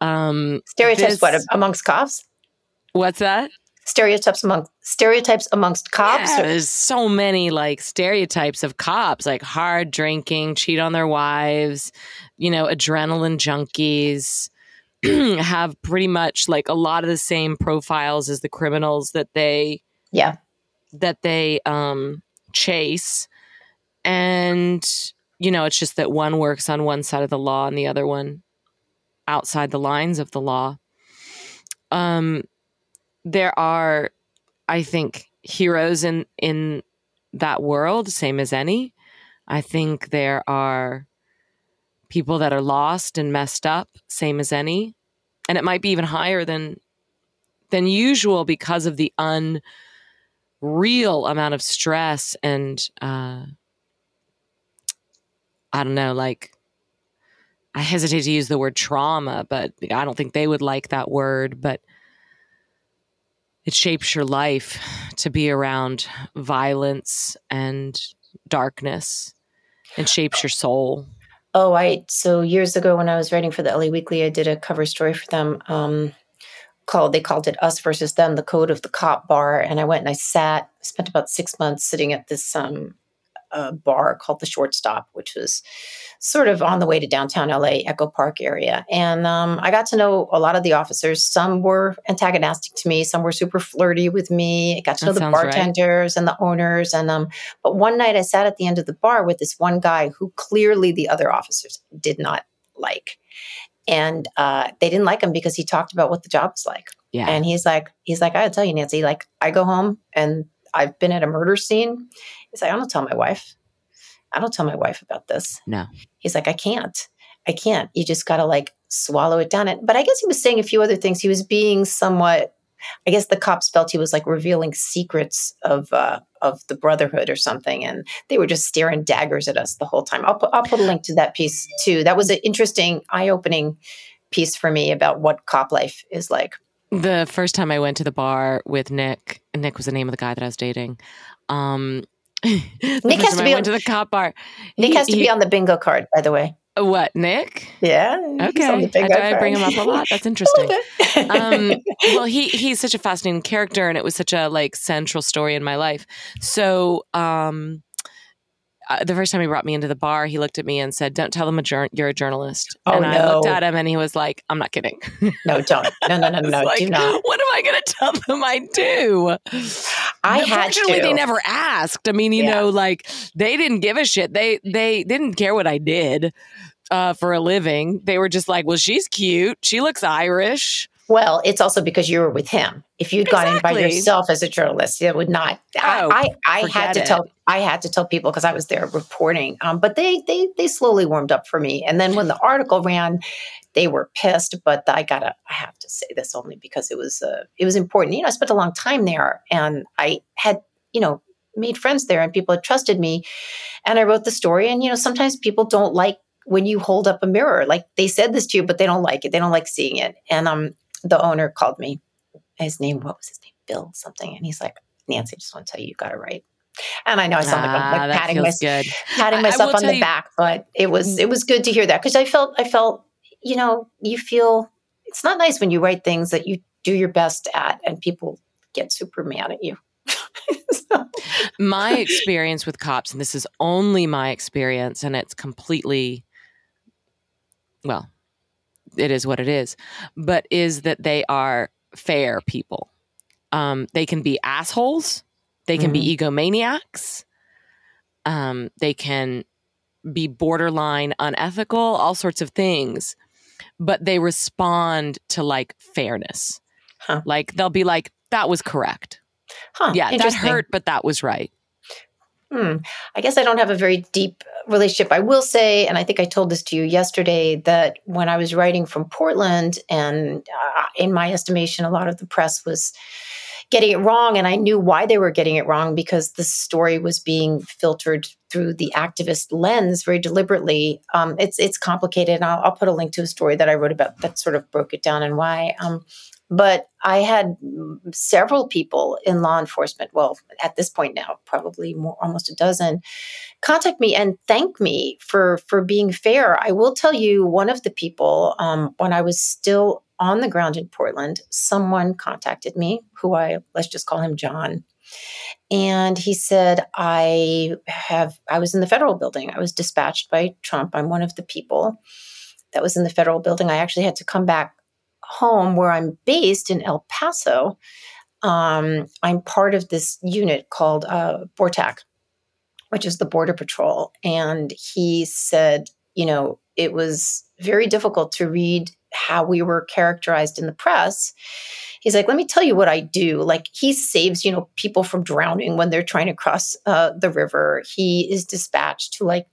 Um, Stereotypes, This- what amongst cops? What's that? Stereotypes among stereotypes amongst cops. Yeah, or- there's so many like stereotypes of cops, like hard drinking, cheat on their wives, you know, adrenaline junkies, have pretty much like a lot of the same profiles as the criminals that they yeah, that they um chase. And you know, it's just that one works on one side of the law and the other one outside the lines of the law. Um there are I think heroes in in that world same as any. I think there are people that are lost and messed up same as any. And it might be even higher than than usual because of the unreal amount of stress and uh I don't know like I hesitate to use the word trauma, but I don't think they would like that word, but it shapes your life to be around violence and darkness and shapes your soul. Oh, I so years ago when I was writing for the LA Weekly, I did a cover story for them um, called they called it "Us versus Them: The Code of the Cop Bar," and I went and I sat, spent about six months sitting at this um, uh, bar called the Shortstop, which was sort of on the way to downtown LA, Echo Park area, and um, I got to know a lot of the officers. Some were antagonistic to me, some were super flirty with me. I got to That know the sounds right. bartenders and the owners, and um, but one night I sat at the end of the bar with this one guy who clearly the other officers did not like. And uh, they didn't like him because he talked about what the job was like. Yeah. And he's like, he's like, I gotta tell you, Nancy, like I go home and I've been at a murder scene. He's like, I don't tell my wife. I don't tell my wife about this. No. He's like, I can't. I can't. You just gotta like swallow it down. It. But I guess he was saying a few other things. He was being somewhat I guess the cops felt he was like revealing secrets of uh, of the Brotherhood or something, and they were just staring daggers at us the whole time. I'll put I'll put a link to that piece too. That was an interesting, eye opening piece for me about what cop life is like. The first time I went to the bar with Nick, Nick was the name of the guy that I was dating. Um, the Nick has to be on- to the cop bar. Nick he- has to he- be on the bingo card, by the way. What, Nick? Yeah. he's on the Okay. I, I bring him up a lot. That's interesting. um, well, he he's such a fascinating character, and it was such a like central story in my life. So, um, uh, the first time he brought me into the bar, he looked at me and said, "Don't tell them a jur- you're a journalist." Oh, and I looked at him, and he was like, "I'm not kidding." No, don't. No, no, no, no, It's do not. What am I going to tell them I do? I had Unfortunately, to. they never asked. I mean, you Yeah. know, like they didn't give a shit. They they didn't care what I did uh, for a living. They were just like, "Well, she's cute. She looks Irish." Well, it's also because you were with him. If you'd gone in by yourself as a journalist, it would not. I, Oh, I, I had to it. tell. I had to tell people because I was there reporting. Um, but they, they, they slowly warmed up for me. And then when the article ran, they were pissed. But I gotta. I have to say this only because it was. Uh, it was important. You know, I spent a long time there, and I had. You know, made friends there, and people had trusted me. And I wrote the story. And you know, sometimes people don't like when you hold up a mirror. Like they said this to you, but they don't like it. They don't like seeing it. And um, the owner called me. His name, what was his name? Bill something. And he's like, Nancy, I just want to tell you, you got it right. And I know I sound like I'm Ah, like patting, my, patting myself on the you- back, but it was it was good to hear that because I felt I felt you know you feel it's not nice when you write things that you do your best at and people get super mad at you. So- my experience with cops, and this is only my experience, and it's completely, well, it is what it is, but is that they are fair people. Um, they can be assholes, they can be egomaniacs, um, they can be borderline unethical, all sorts of things, but they respond to like fairness. Huh. Like they'll be like, that was correct. huh, Yeah, that hurt, but that was right. Hmm. I guess I don't have a very deep relationship. I will say, and I think I told this to you yesterday, that when I was writing from Portland, and uh, in my estimation, a lot of the press was getting it wrong, and I knew why they were getting it wrong because the story was being filtered through the activist lens very deliberately. Um, it's it's complicated, and I'll, I'll put a link to a story that I wrote about that sort of broke it down and why. Um, but I had several people in law enforcement, well, at this point now, probably more, almost a dozen, contact me and thank me for for being fair. I will tell you, one of the people, um, when I was still on the ground in Portland, someone contacted me, who I let's just call him John, and he said, "I have I was in the federal building. I was dispatched by Trump. I'm one of the people that was in the federal building. I actually had to come back." Home where I'm based in El Paso, um, I'm part of this unit called uh, BORTAC, which is the Border Patrol. And he said, you know, it was very difficult to read how we were characterized in the press. He's like, let me tell you what I do. Like, he saves, you know, people from drowning when they're trying to cross uh, the river. He is dispatched to like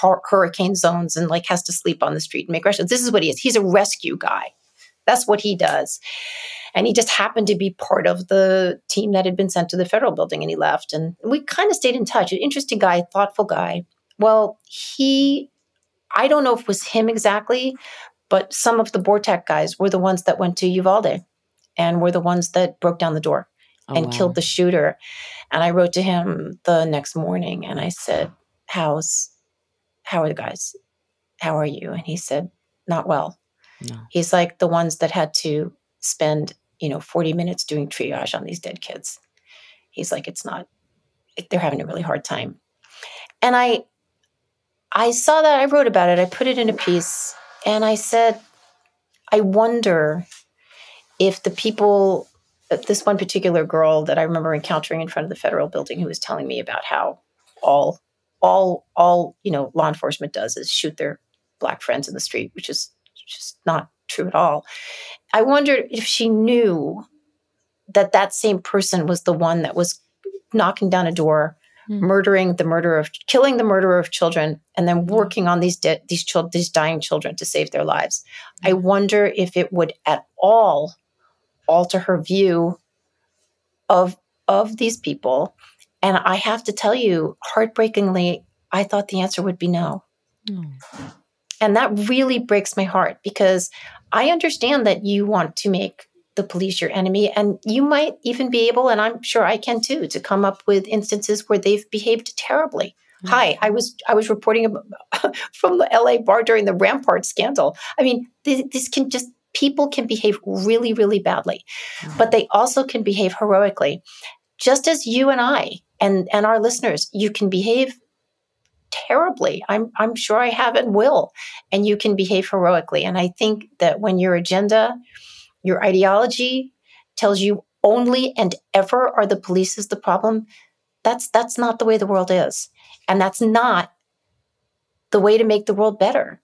hur- hurricane zones and like has to sleep on the street and make rescues. This is what he is. He's a rescue guy. That's what he does. And he just happened to be part of the team that had been sent to the federal building and he left. And we kind of stayed in touch. An interesting guy, thoughtful guy. Well, he, I don't know if it was him exactly, but some of the BORTAC guys were the ones that went to Uvalde and were the ones that broke down the door Oh, and wow. killed the shooter. And I wrote to him the next morning and I said, How's, how are the guys? How are you? And he said, Not well. No. He's like the ones that had to spend, you know, 40 minutes doing triage on these dead kids. He's like, it's not, they're having a really hard time. And I, I saw that, I wrote about it, I put it in a piece, and I said, I wonder if the people, uh, this one particular girl that I remember encountering in front of the federal building who was telling me about how all, all, all, you know, law enforcement does is shoot their black friends in the street, which is just not true at all. I wondered if she knew that that same person was the one that was knocking down a door, Hmm. murdering the murderer of, killing the murderer of children, and then working on these de- these children, these dying children to save their lives. I wonder if it would at all alter her view of of these people. And I have to tell you, heartbreakingly, I thought the answer would be no. Oh. And that really breaks my heart because I understand that you want to make the police your enemy. And you might even be able, and I'm sure I can too, to come up with instances where they've behaved terribly. Mm. Hi, I was I was reporting from the LA bar during the Rampart scandal. I mean, this, this can just people can behave really, really badly, mm. but they also can behave heroically, just as you and I and and our listeners. You can behave terribly. I'm I'm sure I have and will. And you can behave heroically. And I think that when your agenda, your ideology tells you only and ever are the police is the problem, that's that's not the way the world is. And that's not the way to make the world better.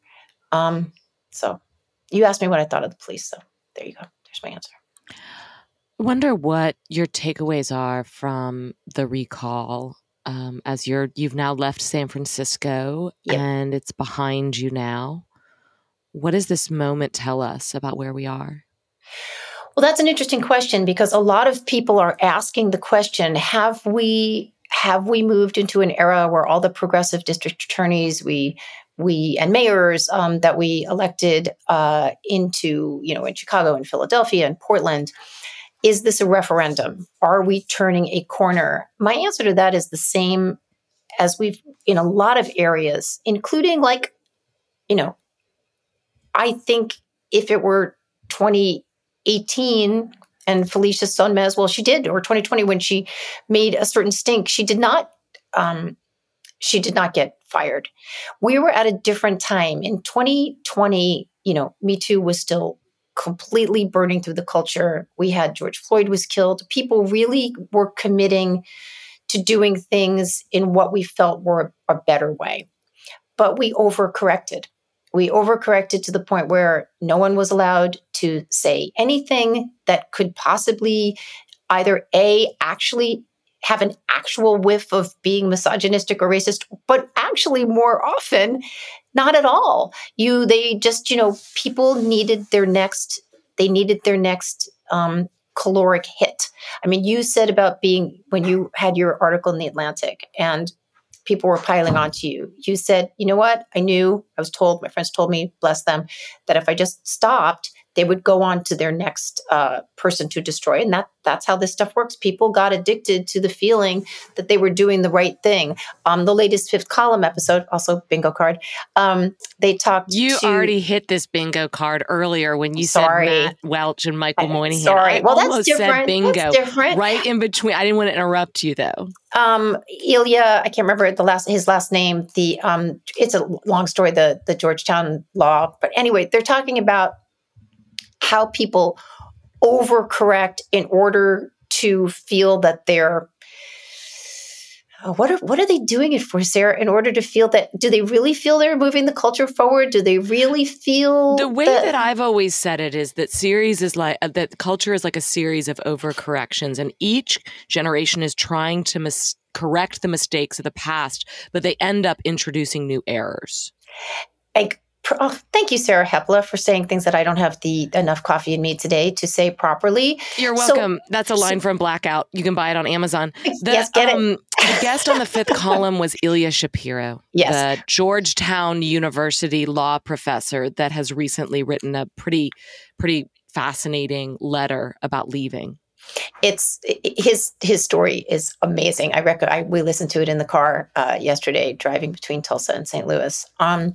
Um, so you asked me what I thought of the police. So there you go. There's my answer. I wonder what your takeaways are from the recall um, as you're you've now left San Francisco yep. and it's behind you now. What does this moment tell us about where we are? Well, that's an interesting question because a lot of people are asking the question: Have we have we moved into an era where all the progressive district attorneys we we and mayors um, that we elected uh, into you know in Chicago and Philadelphia and Portland is this a referendum? Are we turning a corner? My answer to that is the same as we've in a lot of areas, including like, you know, I think if it were 2018 and Felicia Sonmez, well, she did, or 2020 when she made a certain stink, she did not, um, she did not get fired. We were at a different time in 2020. You know, Me Too was still completely burning through the culture. We had George Floyd was killed. People really were committing to doing things in what we felt were a better way. But we overcorrected. We overcorrected to the point where no one was allowed to say anything that could possibly either A, actually have an actual whiff of being misogynistic or racist, but actually more often not at all. You they just, you know, people needed their next they needed their next um, caloric hit. I mean, you said about being when you had your article in the Atlantic and people were piling onto you. You said, you know what? I knew, I was told, my friends told me, bless them, that if I just stopped, they would go on to their next uh, person to destroy and that that's how this stuff works people got addicted to the feeling that they were doing the right thing um, the latest fifth column episode also bingo card um, they talked you to, already hit this bingo card earlier when you sorry. said Matt Welch and Michael I, Moynihan sorry I well that's different bingo that's different right in between I didn't want to interrupt you though um, Ilya, I can't remember the last his last name. The um, it's a long story. The the Georgetown law, but anyway, they're talking about how people overcorrect in order to feel that they're uh, what are what are they doing it for, Sarah? In order to feel that, do they really feel they're moving the culture forward? Do they really feel the way that, that I've always said it is that series is like uh, that culture is like a series of overcorrections, and each generation is trying to mis- correct the mistakes of the past, but they end up introducing new errors. Like Oh, thank you, Sarah Hepola, for saying things that I don't have the enough coffee in me today to say properly. You're welcome. So, That's a line so, from Blackout. You can buy it on Amazon. The, yes, get um, it. the guest on the fifth column was Ilya Shapiro, yes. the Georgetown University law professor that has recently written a pretty, pretty fascinating letter about leaving it's his his story is amazing. I reckon I we listened to it in the car uh, yesterday driving between Tulsa and St. Louis. Um,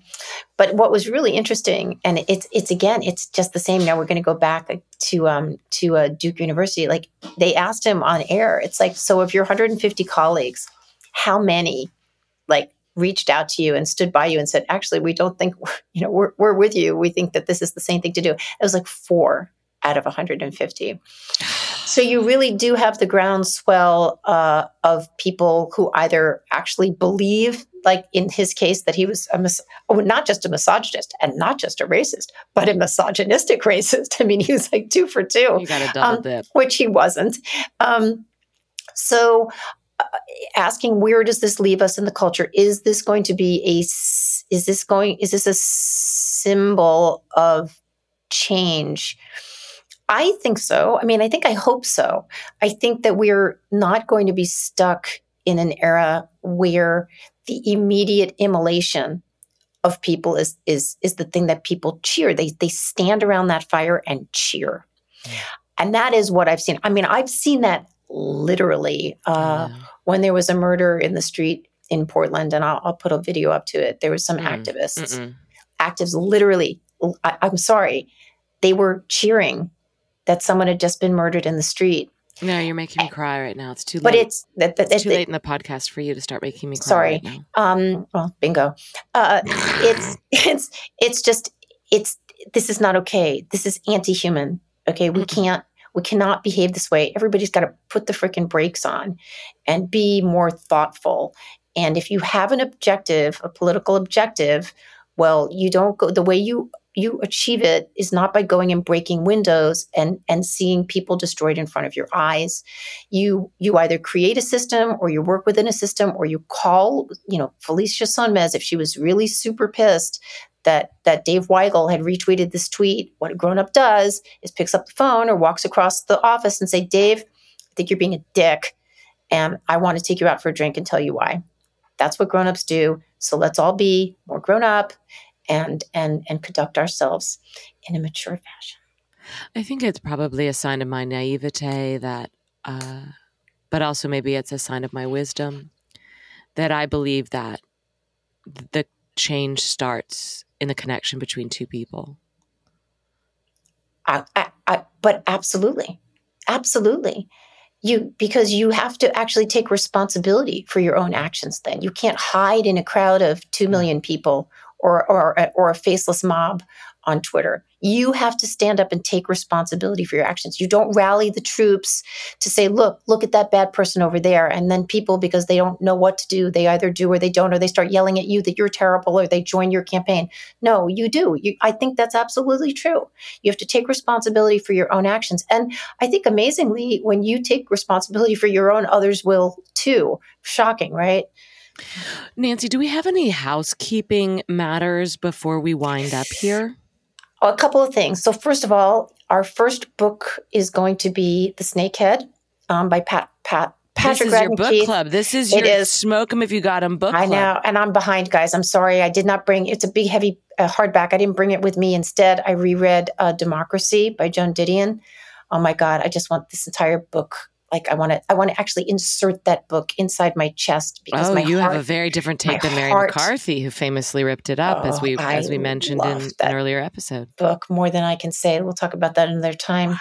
but what was really interesting, and it's it's again, it's just the same. Now we're going to go back to um, to uh, Duke University. Like they asked him on air, it's like, so of your 150 colleagues, how many like reached out to you and stood by you and said, actually, we don't think you know we're we're with you. We think that this is the same thing to do. It was like four out of 150. So you really do have the groundswell uh, of people who either actually believe, like in his case, that he was a mis- oh, not just a misogynist and not just a racist, but a misogynistic racist. I mean, he was like two for two. You got a double um, dip, which he wasn't. Um, so. Uh, asking where does this leave us in the culture is this going to be a is this going is this a symbol of change I think so. I mean, I think I hope so. I think that we're not going to be stuck in an era where the immediate immolation of people is is is the thing that people cheer. They they stand around that fire and cheer. Yeah. And that is what I've seen. I mean, I've seen that literally uh, yeah. when there was a murder in the street in Portland, and I'll, I'll put a video up to it. There was some mm. activists, Mm-mm. actives literally. I, I'm sorry, they were cheering that someone had just been murdered in the street No, you're making me cry right now. It's too late. But it's that it's too late in the podcast for you to start making me cry. Sorry. Right um. Well, bingo. Uh, it's it's it's just it's this is not okay. This is anti-human. Okay, we can't we cannot behave this way. Everybody's got to put the freaking brakes on and be more thoughtful. And if you have an objective, a political objective, well, you don't go the way you you achieve it is not by going and breaking windows and and seeing people destroyed in front of your eyes. You you either create a system or you work within a system or you call, you know, Felicia Sonmez if she was really super pissed that that Dave Weigel had retweeted this tweet. What a grown up does is picks up the phone or walks across the office and say, "Dave, I think you're being a dick, and I want to take you out for a drink and tell you why." That's what grown ups do. So let's all be more grown up and and and conduct ourselves in a mature fashion. I think it's probably a sign of my naivete that, uh, but also maybe it's a sign of my wisdom that I believe that the change starts in the connection between two people. I, I, I, but absolutely, absolutely. You because you have to actually take responsibility for your own actions. Then you can't hide in a crowd of two million people or or or a faceless mob on Twitter. You have to stand up and take responsibility for your actions. You don't rally the troops to say, "Look, look at that bad person over there," and then people because they don't know what to do, they either do or they don't, or they start yelling at you that you're terrible, or they join your campaign. No, you do. You, I think that's absolutely true. You have to take responsibility for your own actions, and I think amazingly, when you take responsibility for your own, others will too. Shocking, right? Nancy, do we have any housekeeping matters before we wind up here? a couple of things. So, first of all, our first book is going to be The Snakehead um, by Pat Pat Patrick this is your book Keefe. club. This is It your is. smoke 'em if you got them book I club. know, and I'm behind, guys. I'm sorry, I did not bring. It's a big, heavy uh, hardback. I didn't bring it with me. Instead, I reread uh, Democracy by Joan Didion. Oh my God, I just want this entire book. Like, I want to. I want to actually insert that book inside my chest because Oh, my you heart, have a very different take than Mary heart- McCarthy, who famously ripped it up, as Oh, we as we mentioned in an earlier episode. book more than I can say. We'll talk about that another time.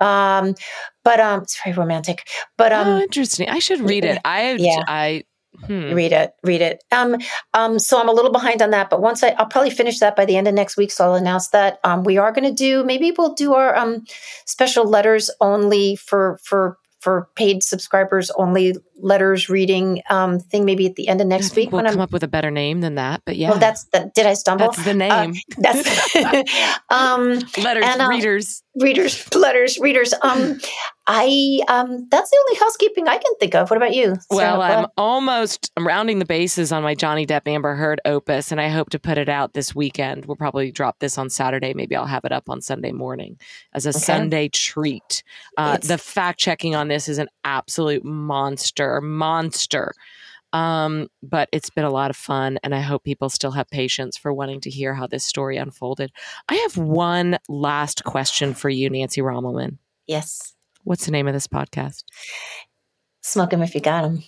Um, but um, it's very romantic. But um, oh, interesting. I should read it. I Yeah. I hmm. read it read it um um so i'm a little behind on that but once i i'll probably finish that by the end of next week so i'll announce that um we are going to do maybe we'll do our um special letters only for for for paid subscribers only letters reading um thing maybe at the end of next week we'll come i'm up with a better name than that, but yeah, well that's the did i stumble that's the name. that's um Letters, and, uh, readers. Readers letters readers um i um that's the only housekeeping i can think of what about you Well, I'm almost I'm rounding the bases on my Johnny Depp Amber Heard opus, and I hope to put it out this weekend. We'll probably drop this on Saturday. Maybe I'll have it up on Sunday morning as a Okay. Sunday treat. Uh, the fact checking on this is an absolute monster, monster. Um, but it's been a lot of fun, and I hope people still have patience for wanting to hear how this story unfolded. I have one last question for you, Nancy Rommelmann. yes What's the name of this podcast? smoke them if you got them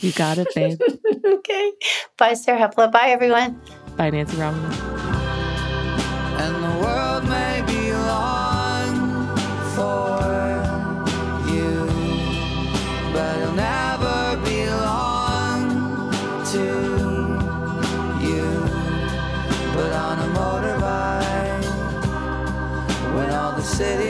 You got it, babe. okay. Bye, Sarah Hepola. Bye, everyone. Bye, Nancy Rommelmann. and the world may city